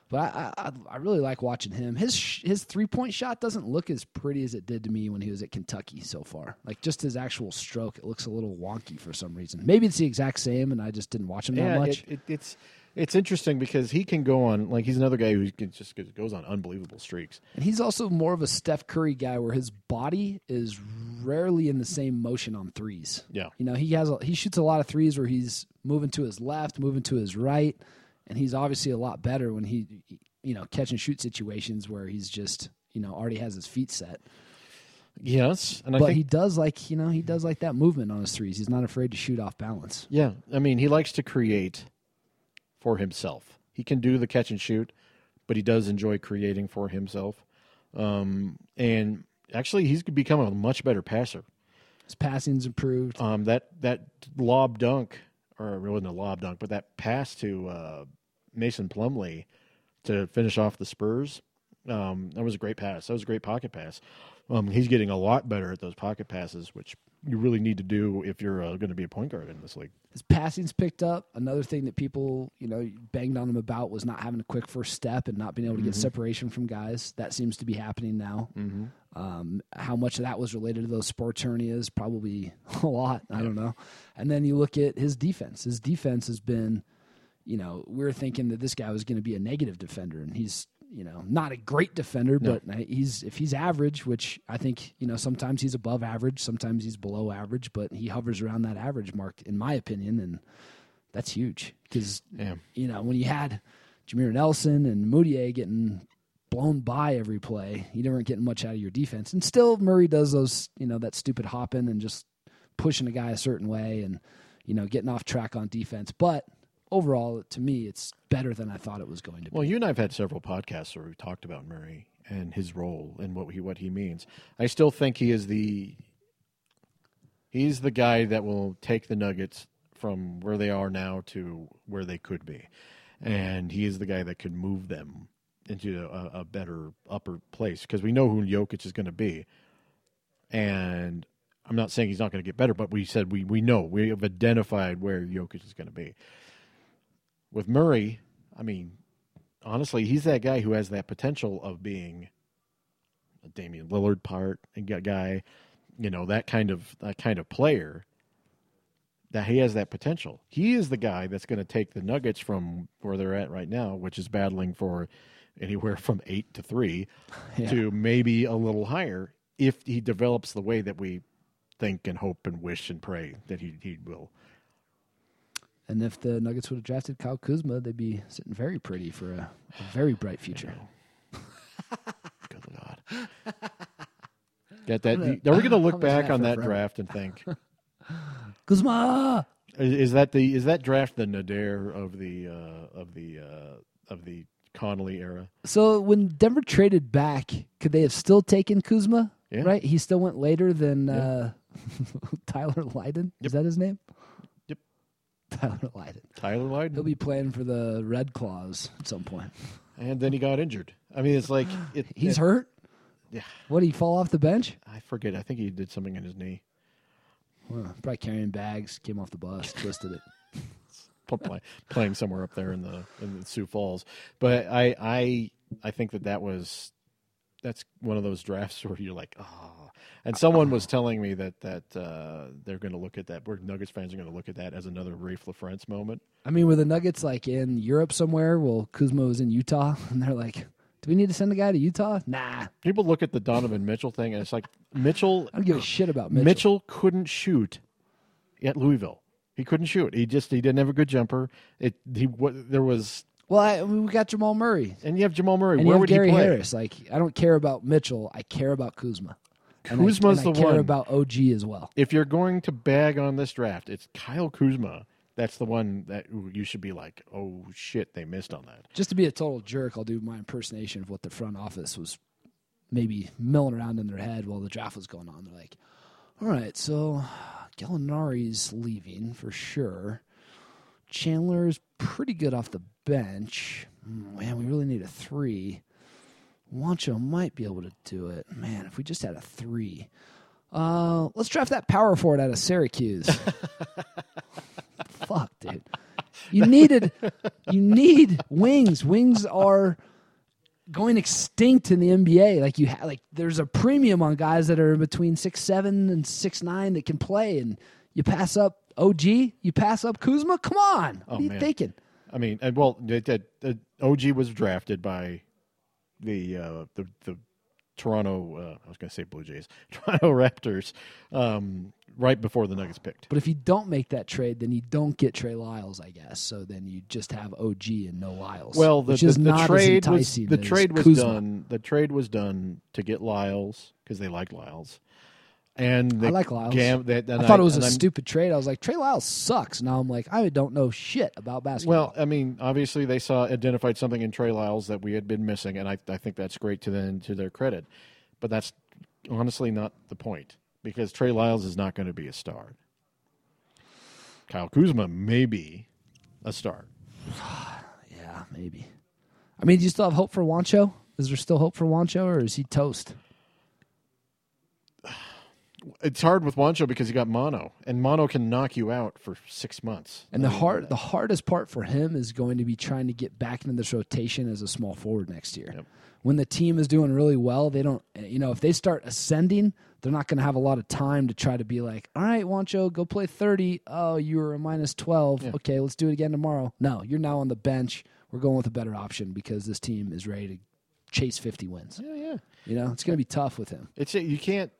But I, I, I really like watching him. His his three point shot doesn't look as pretty as it did to me when he was at Kentucky so far. Like just his actual stroke, it looks a little wonky for some reason. Maybe it's the exact same, and I just didn't watch him that much. it, it, it's it's interesting because he can go on like he's another guy who can just goes on unbelievable streaks. And he's also more of a Steph Curry guy, where his body is rarely in the same motion on threes. Yeah. you know he has a, he shoots a lot of threes where he's moving to his left, moving to his right, and he's obviously a lot better when he you know catch and shoot situations where he's just you know already has his feet set. Yes, and I but think he does like you know he does like that movement on his threes. He's not afraid to shoot off balance. yeah, I mean he likes to create for himself. He can do the catch and shoot, but he does enjoy creating for himself. Um, and actually, he's become a much better passer. His passing's improved. Um, that that lob dunk, or it wasn't a lob dunk, but that pass to uh, Mason Plumlee to finish off the Spurs, um, that was a great pass. That was a great pocket pass. Um, he's getting a lot better at those pocket passes, which you really need to do if you're uh, going to be a point guard in this league. His passing's picked up. Another thing that people, you know, banged on him about was not having a quick first step and not being able to get separation from guys. That seems to be happening now. Um, how much of that was related to those sports hernias? Probably a lot. I don't know. And then you look at his defense. His defense has been, you know, we are thinking that this guy was going to be a negative defender, and he's, you know, not a great defender, but uh, he's if he's average, which I think, you know, sometimes he's above average, sometimes he's below average, but he hovers around that average mark, in my opinion, and that's huge. Because Yeah. you know when you had Jameer Nelson and Mudiay getting blown by every play, you weren't getting much out of your defense, and still Murray does those, you know, that stupid hopping and just pushing a guy a certain way and you know getting off track on defense, but overall, to me, it's better than I thought it was going to be. Well, you and I've had several podcasts where we talked about Murray and his role and what he what he means. I still think he is the he's the guy that will take the Nuggets from where they are now to where they could be, and he is the guy that could move them into a, a better upper place because we know who Jokic is going to be, and I'm not saying he's not going to get better, but we said we we know we have identified where Jokic is going to be. With Murray, I mean, honestly, he's that guy who has that potential of being a Damian Lillard part and guy, you know, that kind of that kind of player. That he has that potential. He is the guy that's going to take the Nuggets from where they're at right now, which is battling for anywhere from eight to three to maybe a little higher if he develops the way that we think and hope and wish and pray that he, he will. And if the Nuggets would have drafted Kyle Kuzma, they'd be sitting very pretty for a, a very bright future. Good God. Get that? Are we going to look back on that forever. draft and think Kuzma. is, is that the is that draft the nadir of the uh, of the uh, of the Connolly era? So when Denver traded back, could they have still taken Kuzma? Yeah. Right? He still went later than Yeah. uh, Tyler Lydon. Is that his name? Tyler Lydon. Tyler Lydon. He'll be playing for the Red Claws at some point. and then he got injured. I mean, it's like it, He's it- hurt. Yeah, What did he fall off the bench? I forget. I think he did something in his knee. Well, probably carrying bags. Came off the bus, twisted it. play, playing somewhere up there in the in the Sioux Falls. But I I I think that that was that's one of those drafts where you're like, oh. And someone was telling me that that uh, they're going to look at that. Where Nuggets fans are going to look at that as another Raef LaFrentz moment. I mean, were the Nuggets like in Europe somewhere? Well, Kuzma was in Utah, and they're like, "Do we need to send a guy to Utah?" Nah, People look at the Donovan Mitchell thing, and it's like Mitchell I don't give a shit about Mitchell. Mitchell. couldn't shoot at Louisville. He couldn't shoot. He just he didn't have a good jumper. It he wa- there was Well, I, we got Jamal Murray, and you have Jamal Murray. and Where you have would Gary he play? Harris. Like, I don't care about Mitchell. I care about Kuzma. And I- Kuzma's I, the care one. about OG as well. if you're going to bag on this draft, it's Kyle Kuzma. That's the one that you should be like, oh shit, they missed on that. Just to be a total jerk, I'll do my impersonation of what the front office was maybe milling around in their head while the draft was going on. They're like, all right, so Gallinari's leaving for sure. Chandler's pretty good off the bench. Hmm, Man, we really need a three. Juancho might be able to do it. Man, if we just had a three. Uh, let's draft that power forward out of Syracuse. Fuck, dude. You needed you need wings. Wings are going extinct in the NBA. Like you ha- like there's a premium on guys that are between six seven and six nine that can play, and you pass up OG, you pass up Kuzma. Come on, what Oh, are you man. thinking? I mean, and well, it, it, it- OG was drafted by the uh, the the Toronto. Uh, I was going to say Blue Jays, Toronto Raptors, um, right before the Nuggets picked. But if you don't make that trade, then you don't get Trey Lyles, I guess. So then you just have OG and no Lyles. Well, the, the, the trade as was the trade was Kuzma. done. The trade was done to get Lyles because they like Lyles, and I like Lyles. Gam, and I thought it was a I'm- stupid trade. I was like, Trey Lyles sucks. Now I'm like, I don't know shit about basketball. Well, I mean, obviously they saw identified something in Trey Lyles that we had been missing, and I, I think that's great to them to their credit. But that's honestly not the point because Trey Lyles is not going to be a star. Kyle Kuzma may be a star. yeah, maybe. I mean, do you still have hope for Juancho? Is there still hope for Juancho, or is he toast? It's hard with Juancho because he got mono, and mono can knock you out for six months. And the hard, the hardest part for him is going to be trying to get back into this rotation as a small forward next year. Yep. When the team is doing really well, they don't, you know, if they start ascending, they're not going to have a lot of time to try to be like, all right, Juancho, go play 30. Oh, you were a minus 12. Okay, let's do it again tomorrow. No, you're now on the bench. We're going with a better option because this team is ready to chase 50 wins. Yeah, yeah. You know, it's going to be tough with him. It's you can't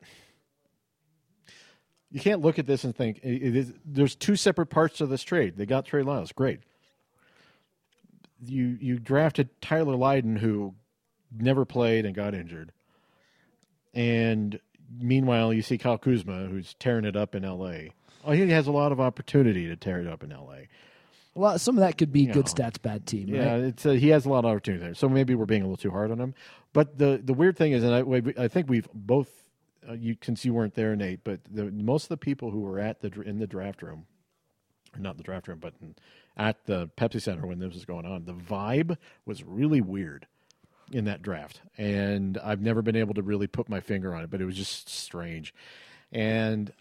you can't look at this and think it it is. There's two separate parts to this trade. They got Trey Lyles, great. You you drafted Tyler Lydon, who never played and got injured, and meanwhile you see Kyle Kuzma, who's tearing it up in L.A. Oh, he has a lot of opportunity to tear it up in L.A. Well, some of that could be good know. stats, bad team, Yeah, right? it's uh he has a lot of opportunity there. So maybe we're being a little too hard on him. But the the weird thing is, and I I think we've both uh, you since you weren't there, Nate, but the, most of the people who were at the in the draft room, not the draft room, but in, at the Pepsi Center when this was going on, the vibe was really weird in that draft, and I've never been able to really put my finger on it, but it was just strange, and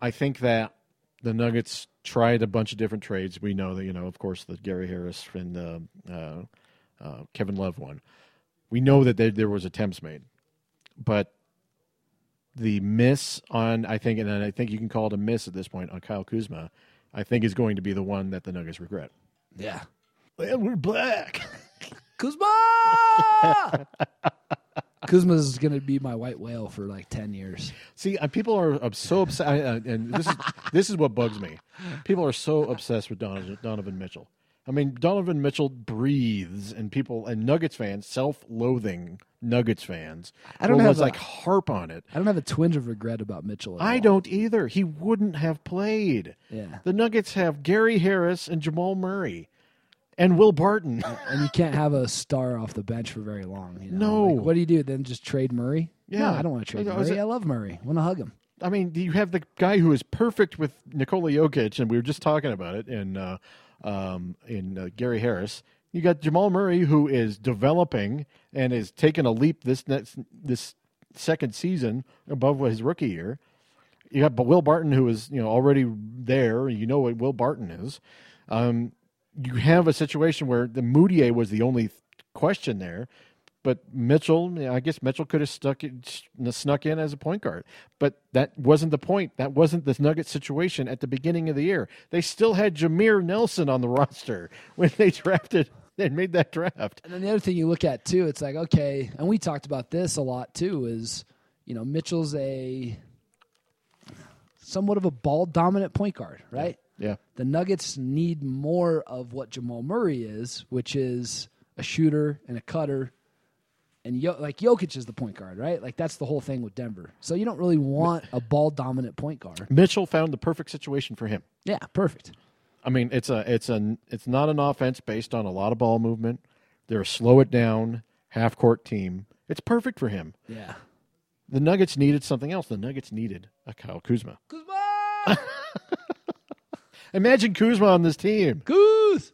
I think that the Nuggets tried a bunch of different trades. We know that you know, of course, the Gary Harris and the uh, uh, Kevin Love one. We know that there, there was attempts made, but the miss on I think, and I think you can call it a miss at this point on Kyle Kuzma. I think is going to be the one that the Nuggets regret. Yeah. Well, we're black. Kuzma! Kuzma's going to be my white whale for like 10 years. See, uh, people are so obsessed, and this is this is what bugs me. People are so obsessed with Donovan, Donovan Mitchell. I mean, Donovan Mitchell breathes, and people and Nuggets fans, self-loathing Nuggets fans, I don't have a- like harp on it. I don't have a twinge of regret about Mitchell. At I all. don't either. He wouldn't have played. Yeah. The Nuggets have Gary Harris and Jamal Murray, and Will Barton. And you can't have a star off the bench for very long. You know? No. Like, what do you do? Then just trade Murray? Yeah. No, I don't want to trade I Murray. I love Murray. I want to hug him. I mean, do you have the guy who is perfect with Nikola Jokic, and we were just talking about it in uh, um, in uh, Gary Harris. You got Jamal Murray, who is developing and is taking a leap this next, this second season above his rookie year. You got but Will Barton, who is you know already there. You know what Will Barton is. Um, you have a situation where the Mudiay was the only question there, but Mitchell, I guess Mitchell could have stuck it, snuck in as a point guard, but that wasn't the point. That wasn't the Nugget situation at the beginning of the year. They still had Jameer Nelson on the roster when they drafted and made that draft. And then the other thing you look at too, it's like okay, and we talked about this a lot too. Is you know Mitchell's a somewhat of a ball dominant point guard, right? Yeah, The Nuggets need more of what Jamal Murray is, which is a shooter and a cutter. And Yo- like Jokic is the point guard, right? Like that's the whole thing with Denver. So you don't really want a ball dominant point guard. Mitchell found the perfect situation for him. Yeah, perfect. I mean, it's a it's a it's not an offense based on a lot of ball movement. They're a slow it down half court team. It's perfect for him. Yeah. The Nuggets needed something else. The Nuggets needed a Kyle Kuzma. Kuzma! Imagine Kuzma on this team. Kuz!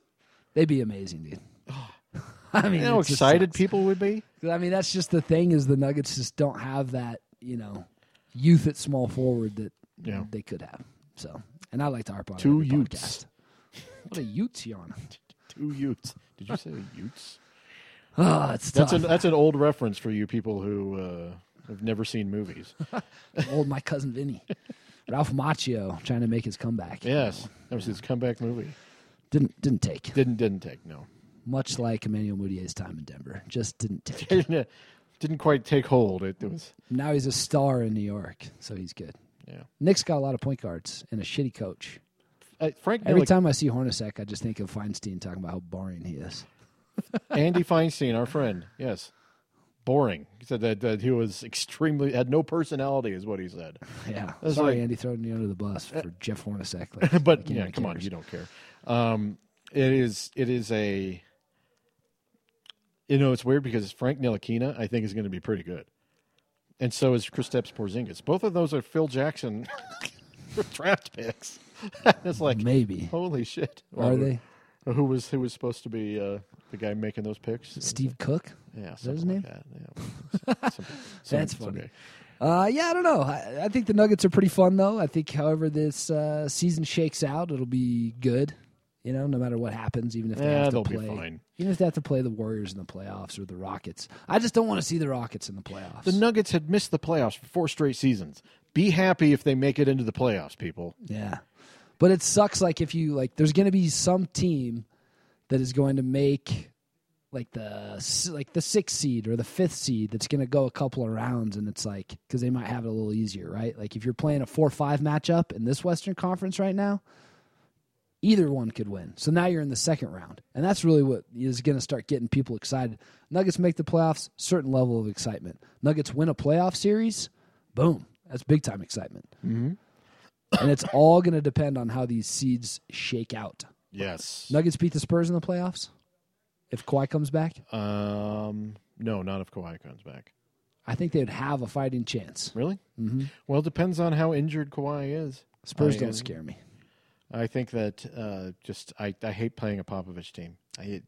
They'd be amazing, dude. Ah. I mean, You know how excited people would be. I mean, that's just the thing is the Nuggets just don't have that, you know, youth at small forward that Yeah. they could have. So, and I like to harp on Two Utes. podcast. What a Utes you? Two Utes. Did you say Utes? Oh, it's That's tough. an that's an old reference for you people who uh, have never seen movies. Old my cousin Vinny, Ralph Macchio trying to make his comeback. yes, that was his comeback movie. didn't didn't take. Didn't didn't take no. Much like Emmanuel Mudiay's time in Denver, just didn't take. Didn't, didn't quite take hold. It, it was now he's a star in New York, so he's good. yeah. Knicks got a lot of point guards and a shitty coach. Uh, Frank Every time I see Hornacek, I just think of Feinstein talking about how boring he is. Andy Feinstein, our friend, yes, boring. He said that, that he was extremely had no personality, is what he said. Yeah, That's sorry, like- Andy, throwing you under the bus for Jeff Hornacek. Like, but like yeah, come on, you don't care. Um, it is it is a you know it's weird because Frank Ntilikina I think is going to be pretty good, and so is Kristaps Porzingis. Both of those are Phil Jackson draft picks. it's like Maybe holy shit, are they Who was who was supposed to be uh, the guy making those picks? Steve Cook? Yeah, that his like name? that. Yeah. Some- some- That's funny. Uh, yeah, I don't know. I, I think the Nuggets are pretty fun, though. I think, however this uh, season shakes out, it'll be good. You know, no matter what happens, even if they Yeah, have to play, fine. even if they have to play the Warriors in the playoffs or the Rockets. I just don't want to see the Rockets in the playoffs. The Nuggets had missed the playoffs for four straight seasons. Be happy if they make it into the playoffs, people. Yeah. But it sucks like if you like there's going to be some team that is going to make like the like the 6th seed or the 5th seed that's going to go a couple of rounds and it's like cuz they might have it a little easier, right? Like if you're playing a 4-5 matchup in this Western Conference right now, either one could win. So now you're in the second round. And that's really what is going to start getting people excited. Nuggets make the playoffs, certain level of excitement. Nuggets win a playoff series, boom. That's big time excitement and it's all going to depend on how these seeds shake out. Yes. Nuggets beat the Spurs in the playoffs. If Kawhi comes back, Um, no, not if Kawhi comes back. I think they would have a fighting chance. Really? Mm-hmm. Well, it depends on how injured Kawhi is. Spurs I, don't uh, scare me. I think that uh, just I, I hate playing a Popovich team. I hate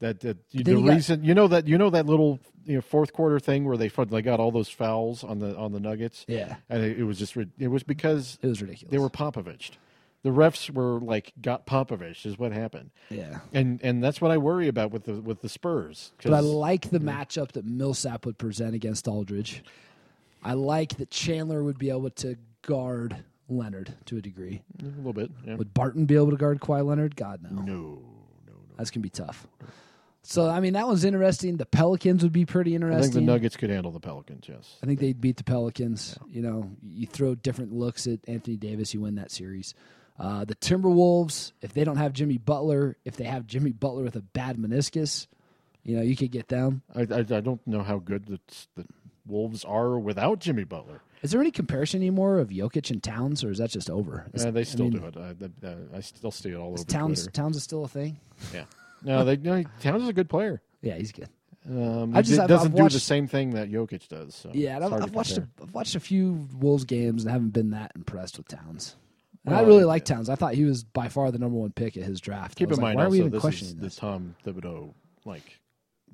that that you, the you got- reason you know that you know that little you know fourth quarter thing where they they got all those fouls on the on the Nuggets. Yeah. and it, it was just it was because It was ridiculous. they were Popovich. The refs were like got Popovich is what happened. yeah. And and that's what I worry about with the with the Spurs. But I like the matchup that Millsap would present against Aldridge. I like that Chandler would be able to guard Leonard to a degree. a little bit. Yeah. Would Barton be able to guard Kawhi Leonard? God, no. No, no, no. That's going to be tough. So, I mean, that one's interesting. The Pelicans would be pretty interesting. I think the Nuggets could handle the Pelicans. Yes. I think they'd beat the Pelicans. You know, you throw different looks at Anthony Davis, you win that series. Uh, the Timberwolves, if they don't have Jimmy Butler, if they have Jimmy Butler with a bad meniscus, you know, you could get them. I, I, I don't know how good the, the Wolves are without Jimmy Butler. Is there any comparison anymore of Jokic and Towns, or is that just over? Is- Uh, they I still mean, do it. I, uh, I still see it all is over Towns Twitter. Towns is still a thing. Yeah. No, they no, Towns is a good player. Yeah, he's good. Um, I just- it doesn't I've do the same thing that Jokic does. So Yeah, I've, I've watched a. I've watched a few Wolves games and haven't been that impressed with Towns. And I Well, really yeah. like Towns. I thought he was by far the number one pick at his draft. Keep in like, mind why are we even this is questioning the this? Tom Thibodeau like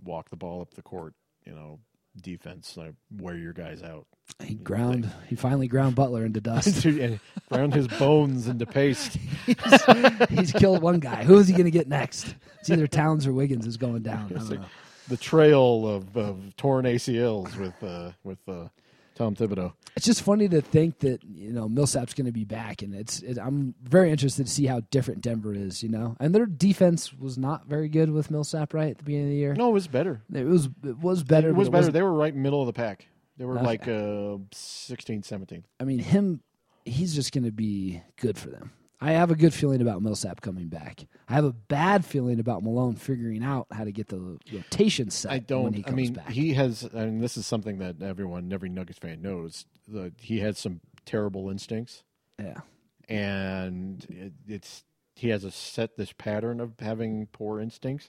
walk the ball up the court. You know, defense like wear your guys out. He ground. He finally ground Butler into dust. ground his bones into paste. He's killed one guy. Who is he going to get next? It's either Towns or Wiggins is going down. I don't like know. the trail of, of torn ACLs with uh, with uh, Tom Thibodeau. It's just funny to think that you know Millsap's going to be back, and it's. It, I'm very interested to see how different Denver is. You know, and their defense was not very good with Millsap right at the beginning of the year. No, it was better. It was. It was better. It was better. wasn't- They were right middle of the pack. They were like uh, 16, 17. I mean, him. He's just going to be good for them. I have a good feeling about Millsap coming back. I have a bad feeling about Malone figuring out how to get the rotation set. I don't. When he I mean, back. he has, and this is something that everyone, every Nuggets fan knows. The, he has some terrible instincts, yeah. and it, it's he has a set this pattern of having poor instincts.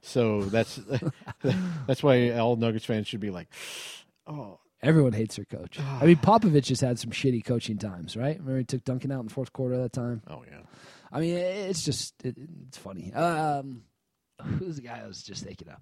So that's that's why all Nuggets fans should be like, oh, Everyone hates their coach. I mean, Popovich has had some shitty coaching times, right? Remember he took Duncan out in the fourth quarter that time. oh yeah. I mean, it's just it, it's funny. Um, who's the guy I was just thinking of?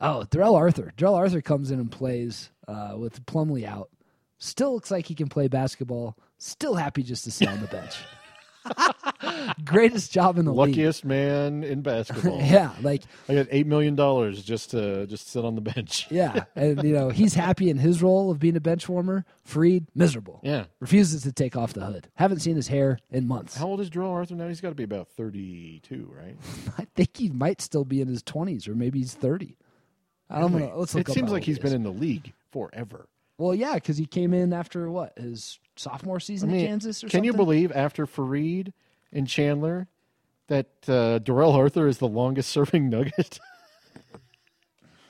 Oh, Darrell Arthur. Darrell Arthur comes in and plays uh, with Plumlee out. Still looks like he can play basketball. Still happy just to sit on the bench. Greatest job in the league. Luckiest man in basketball. Yeah, like I got eight million dollars just to just sit on the bench. yeah, and you know he's happy in his role of being a bench warmer. Faried, miserable. Yeah. refuses to take off the hood. Haven't seen his hair in months. How old is Joel Arthur now? He's got to be about thirty-two, right? I think he might still be in his twenties, or maybe he's thirty. I don't know. Let's look it seems like he's he been in the league forever. Well, yeah, because he came in after what his sophomore I season mean, in Kansas or can you believe after Faried and Chandler that uh, Darrell Arthur is the longest-serving Nugget?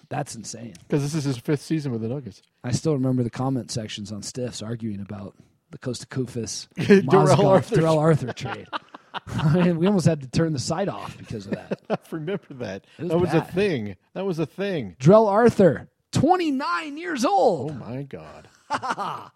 That's insane. Because this is his fifth season with the Nuggets. I still remember the comment sections on Stiffs arguing about the Kosta Koufos Darrell Arthur Darrell Arthur trade. I mean, we almost had to turn the site off because of that. I remember that. was that was a thing. That was a thing. Drell Arthur, 29 years old. Oh my god.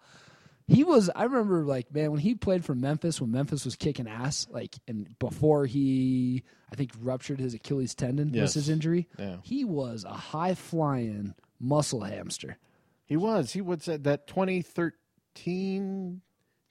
He was. I remember, like, man, when he played for Memphis, when Memphis was kicking ass, like, and before he, I think, ruptured his Achilles tendon, was Yes. his injury. Yeah. He was a high flying muscle hamster. He was. He was at that 2013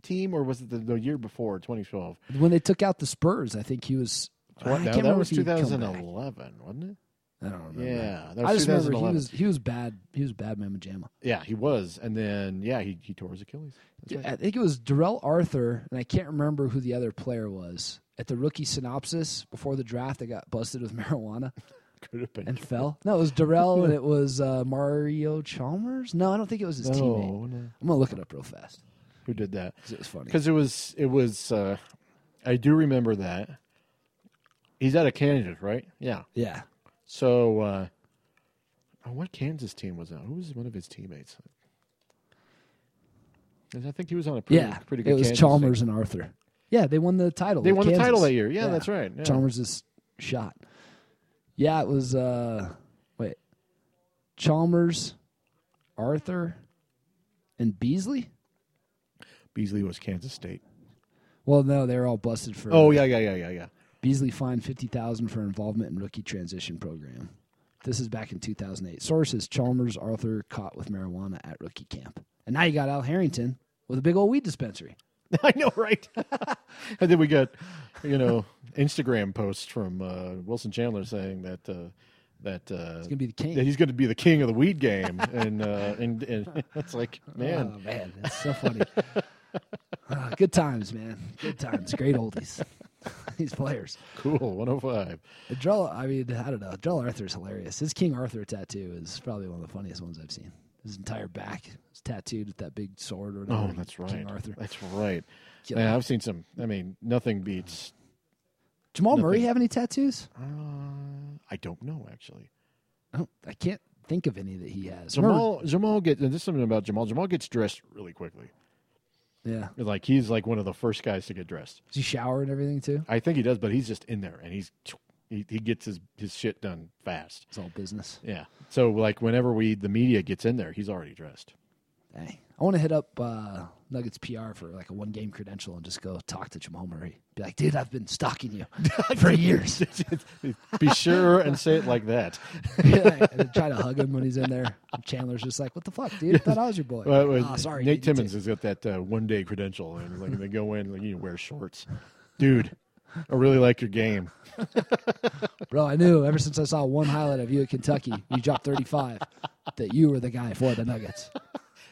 team, or was it the, the year before, 2012? When they took out the Spurs, I think he was. I What, can't that remember was if he'd come back. 2011, wasn't it? I don't remember. Yeah, that I just remember he 2011. was he was bad. He was bad, Mamma Jamma. Yeah, he was, and then yeah, he, he tore his Achilles. That's right. I think it was Darrell Arthur, and I can't remember who the other player was at the rookie symposium before the draft. They got busted with marijuana Could have been. and fell. No, it was Darrell, and it was uh, Mario Chalmers. No, I don't think it was his teammate. no. I'm gonna look it up real fast Who did that? it was funny. Because it was it was. Uh, I do remember that. He's out of Kansas, right? Yeah. Yeah, So, uh, oh, what Kansas team was that? Who was one of his teammates? I think he was on a pretty, yeah, pretty good. it was Kansas Chalmers team. and Arthur. Yeah, they won the title. They won the title that year. Yeah, that's right. Yeah. Chalmers' shot. Yeah, it was. uh Wait, Chalmers, Arthur, and Beasley. Beasley was Kansas State. Well, no, they were all busted for. Oh yeah, yeah, yeah, yeah, yeah. Beasley fined fifty thousand for involvement in rookie transition program. This is back in two thousand eight. Sources: Chalmers, Arthur caught with marijuana at rookie camp, and now you got Al Harrington with a big old weed dispensary. I know, right? and then we got, you know, Instagram posts from uh, Wilson Chandler saying that uh, that uh, He's gonna be the king. that he's going to be the king of the weed game, and uh, and and it's like, man, oh man, it's so funny. Ah, good times, man. Good times. Great oldies. These players. cool, one hundred five. Drell, I mean, I don't know. Drell Arthur's hilarious. His King Arthur tattoo is probably one of the funniest ones I've seen. His entire back is tattooed with that big sword or whatever. Oh, that's right. King Arthur. That's right. Killer. Yeah, I've seen some. I mean, nothing beats. Jamal Murray nothing. have any tattoos? Uh, I don't know actually. I, don't, I can't think of any that he has. Remember- Jamal Jamal gets. And this is something about Jamal. Jamal gets dressed really quickly. Yeah. Like he's like one of the first guys to get dressed. Does he shower and everything too? I think he does, but he's just in there and he's He he gets his his shit done fast. It's all business. Yeah. So like whenever we the media gets in there, he's already dressed. Dang. I want to hit up uh, Nuggets PR for like a one game credential and just go talk to Jamal Murray. Be like, dude, I've been stalking you for years. Be sure and say it like that. Yeah, and try to hug him when he's in there. Chandler's just like, what the fuck, dude? I thought I was your boy. Well, well, oh, sorry. Nate. Timmons has got that uh, one day credential, and like they go in, like you wear shorts, dude. I really like your game. Bro, I knew ever since I saw one highlight of you at Kentucky, you dropped 35, that you were the guy for the Nuggets.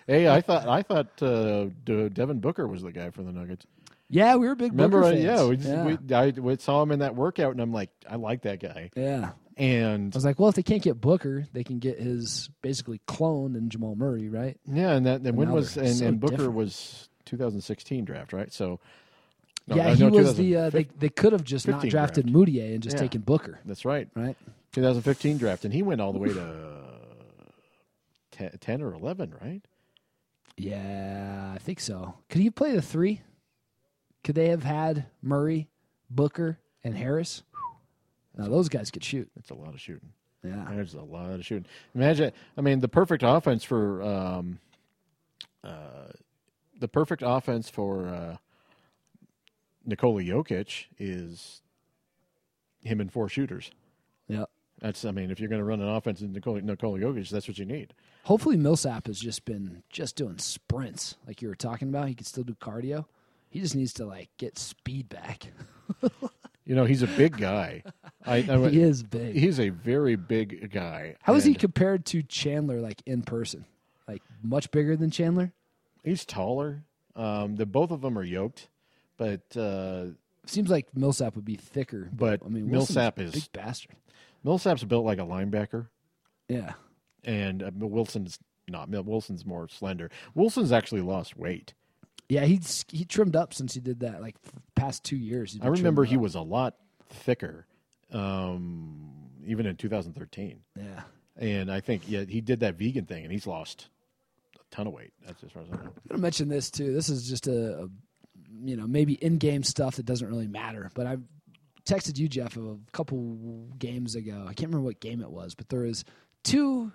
Hey, I thought I thought uh, Devin Booker was the guy for the Nuggets. Yeah, we were big Remember? Booker uh, fans. yeah, we, just, yeah. We, I we saw him in that workout, and I'm like, I like that guy. yeah. And I was like, well, if they can't get Booker, they can get his basically clone and Jamal Murray, right? yeah, and that and when was and, so and Booker different. was 2016 draft, right? So no, yeah, uh, he no, was the. Uh, they they could have just not drafted draft. Mudiay and just Yeah. taken Booker, That's right. right? 2015 draft, and he went all the way to uh, 10, 10 or 11, right? Yeah, I think so. Could he play the three? Could they have had Murray, Booker, and Harris? Now those guys could shoot. That's a lot of shooting. Yeah, There's a lot of shooting. Imagine, I mean, the perfect offense for um, uh, the perfect offense for uh, Nikola Jokic is him and four shooters. That's, I mean, if you're going to run an offense in Nikola, Nikola Jokic, that's what you need. Hopefully Millsap has just been just doing sprints like you were talking about. He could still do cardio. He just needs to like get speed back. You know, he's a big guy. I, I, he is big. He's a very big guy. How is he compared to Chandler like in person? Like much bigger than Chandler? He's taller. Um, the both of them are yoked, but uh, Seems like Millsap would be thicker. But I mean, Wilson's Millsap a is- big bastard. Millsap's built like a linebacker. Yeah. and uh, Wilson's not. Wilson's more slender. Wilson's actually lost weight. Yeah, he's he trimmed up since he did that. Like f- past two years, he's I been remember he was a lot thicker, um, even in 2013. Yeah, And I think yeah, he did that vegan thing, and he's lost a ton of weight. That's as far as I know. I'm gonna mention this too. This is just a, a you know maybe in-game stuff that doesn't really matter. But I texted you, Jeff, a couple games ago. I can't remember what game it was, but there was two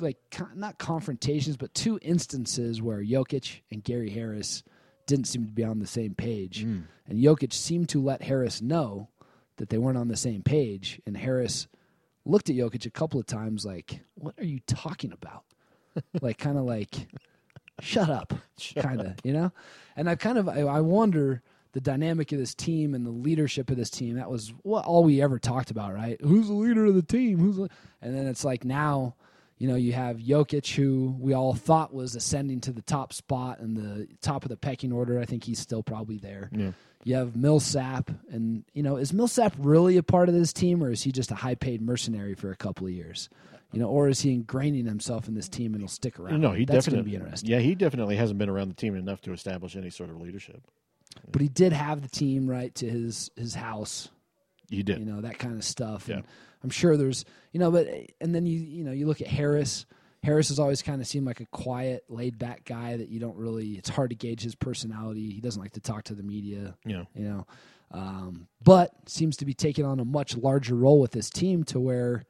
like not confrontations, but two instances where Jokic and Gary Harris didn't seem to be on the same page, hmm. and Jokic seemed to let Harris know that they weren't on the same page, and Harris looked at Jokic a couple of times like, "What are you talking about?" like kind of like shut up kind of you know? And i kind of I, I wonder the dynamic of this team and the leadership of this team that was what all we ever talked about right who's the leader of the team who's the, and then it's like now you know you have Jokic who we all thought was ascending to the top spot and the top of the pecking order i think he's still probably there Yeah. you have Millsap, and you know, is Millsap really a part of this team, or is he just a high-paid mercenary for a couple of years? You know, or is he ingraining himself in this team and he'll stick around? No, he That's definitely. be interesting. Yeah, he definitely hasn't been around the team enough to establish any sort of leadership. But he did have the team right to his his house, He did. you know, that kind of stuff. Yeah. And I'm sure there's, you know, but and then you you know you look at Harris. Harris has always kind of seemed like a quiet, laid back guy that you don't really. It's hard to gauge his personality. He doesn't like to talk to the media. Yeah. you know, um, but seems to be taking on a much larger role with this team to where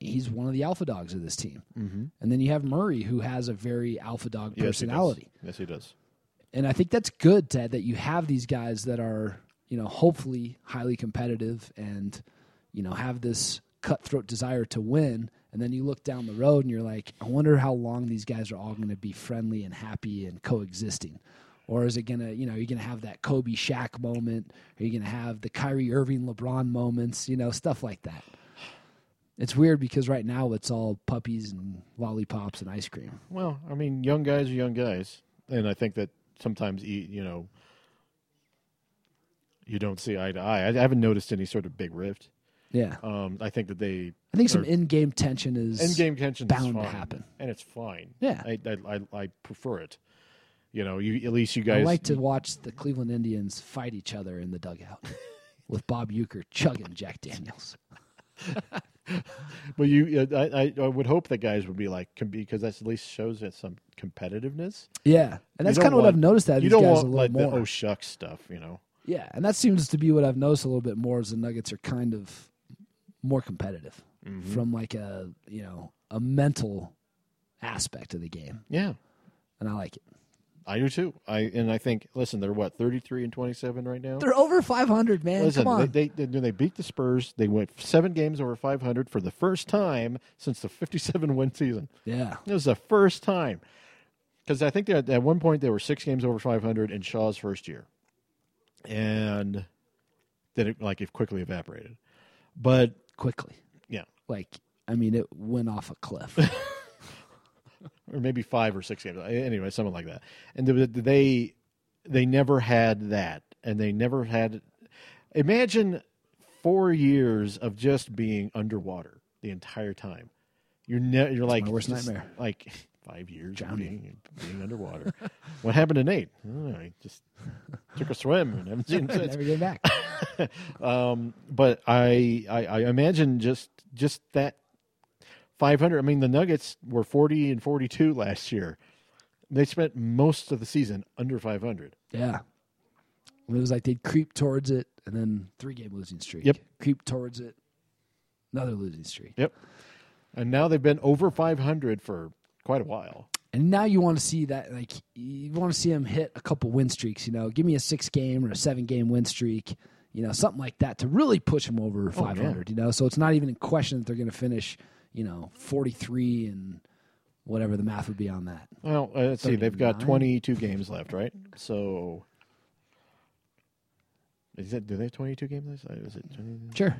he's one of the alpha dogs of this team. Mm-hmm. And then you have Murray, who has a very alpha dog Yes, he personality Yes, he does. And I think that's good, Ted, that you have these guys that are, you know, hopefully highly competitive and, you know, have this cutthroat desire to win. And then you look down the road and you're like, I wonder how long these guys are all going to be friendly and happy and coexisting. Or is it going to, you know, you're going to have that Kobe Shaq moment? Are you going to have the Kyrie Irving LeBron moments? You know, stuff like that. It's weird because right now it's all puppies and lollipops and ice cream. Well, I mean, young guys are young guys, and I think that sometimes you you know you don't see eye to eye. I, I haven't noticed any sort of big rift. Yeah. Um, I think that they I think some in-game tension is in-game tension is bound to happen. and it's fine. Yeah. I I, I, I prefer it. You know, you at least you I guys like to watch the Cleveland Indians fight each other in the dugout with Bob Uecker chugging Jack Daniels. But you, I, I, would hope that guys would be like because that at least shows that some competitiveness. Yeah, and that's kind of what I've noticed that you these don't guys want a little like more. the oh shucks stuff, you know. Yeah, and that seems to be what I've noticed a little bit more is the Nuggets are kind of more competitive Mm-hmm. from like a you know a mental aspect of the game, Yeah, and I like it. I do too. I and I think listen, they're what thirty three and twenty seven right now. They're over 500, man. Listen, Come on. They, they, they they beat the Spurs. They went seven games over five hundred for the first time since the fifty seven win season. yeah, It was the first time because I think they had, at one point they were six games over five hundred in Shaw's first year, and then it like it quickly evaporated. But quickly. yeah, Like I mean, it went off a cliff. or maybe five or six games. Anyway, something like that. And they they, never had that, and they never had. Imagine four years of just being underwater the entire time. You're ne- you're like my worst nightmare. Like five years Drowning. being being underwater. what happened to Nate? Oh, he just took a swim and haven't seen since. Never get back. Um, but I, I I imagine just just that 500. I mean, the Nuggets were 40 and 42 last year. They spent most of the season under 500. Yeah. It was like they'd creep towards it and then three game losing streak. Yep. Creep towards it, another losing streak. Yep. And now they've been over 500 for quite a while. And now you want to see that, like, you want to see them hit a couple win streaks. You know, give me a six game or a seven game win streak, you know, something like that to really push them over 500, you know? So it's not even in question that they're going to finish, you know, 43 and whatever the math would be on that. Well, uh, let's see. They've got 22 games left, right? So. Is it, do they have 22 games left? Is it 20? Sure.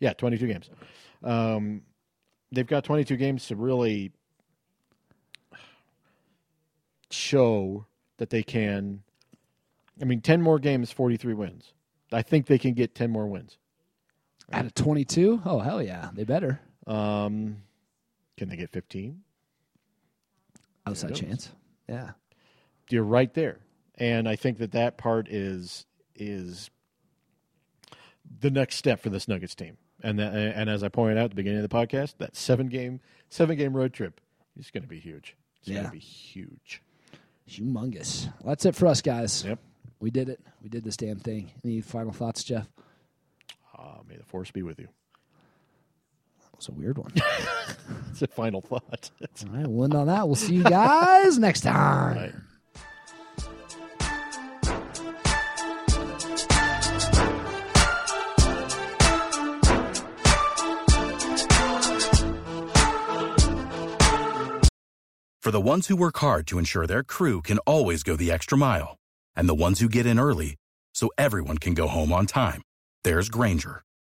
Yeah, 22 games. Um, they've got 22 games to really show that they can. I mean, 10 more games, 43 wins. I think they can get 10 more wins. Out of 22? Oh, hell yeah. They better. Um, can they get 15? Outside chance. Yeah. You're right there, and I think that that part is is the next step for this Nuggets team. And that, and as I pointed out at the beginning of the podcast, that seven game seven game road trip is going to be huge. It's going Yeah. to be huge. Humongous. Well, that's it for us, guys. Yep. We did it. We did this damn thing. Any final thoughts, Jeff? Ah, may the force be with you. That was a weird one. It's a final thought. All right, we'll end on that. We'll see you guys next time. Right. For the ones who work hard to ensure their crew can always go the extra mile, and the ones who get in early so everyone can go home on time, there's Grainger,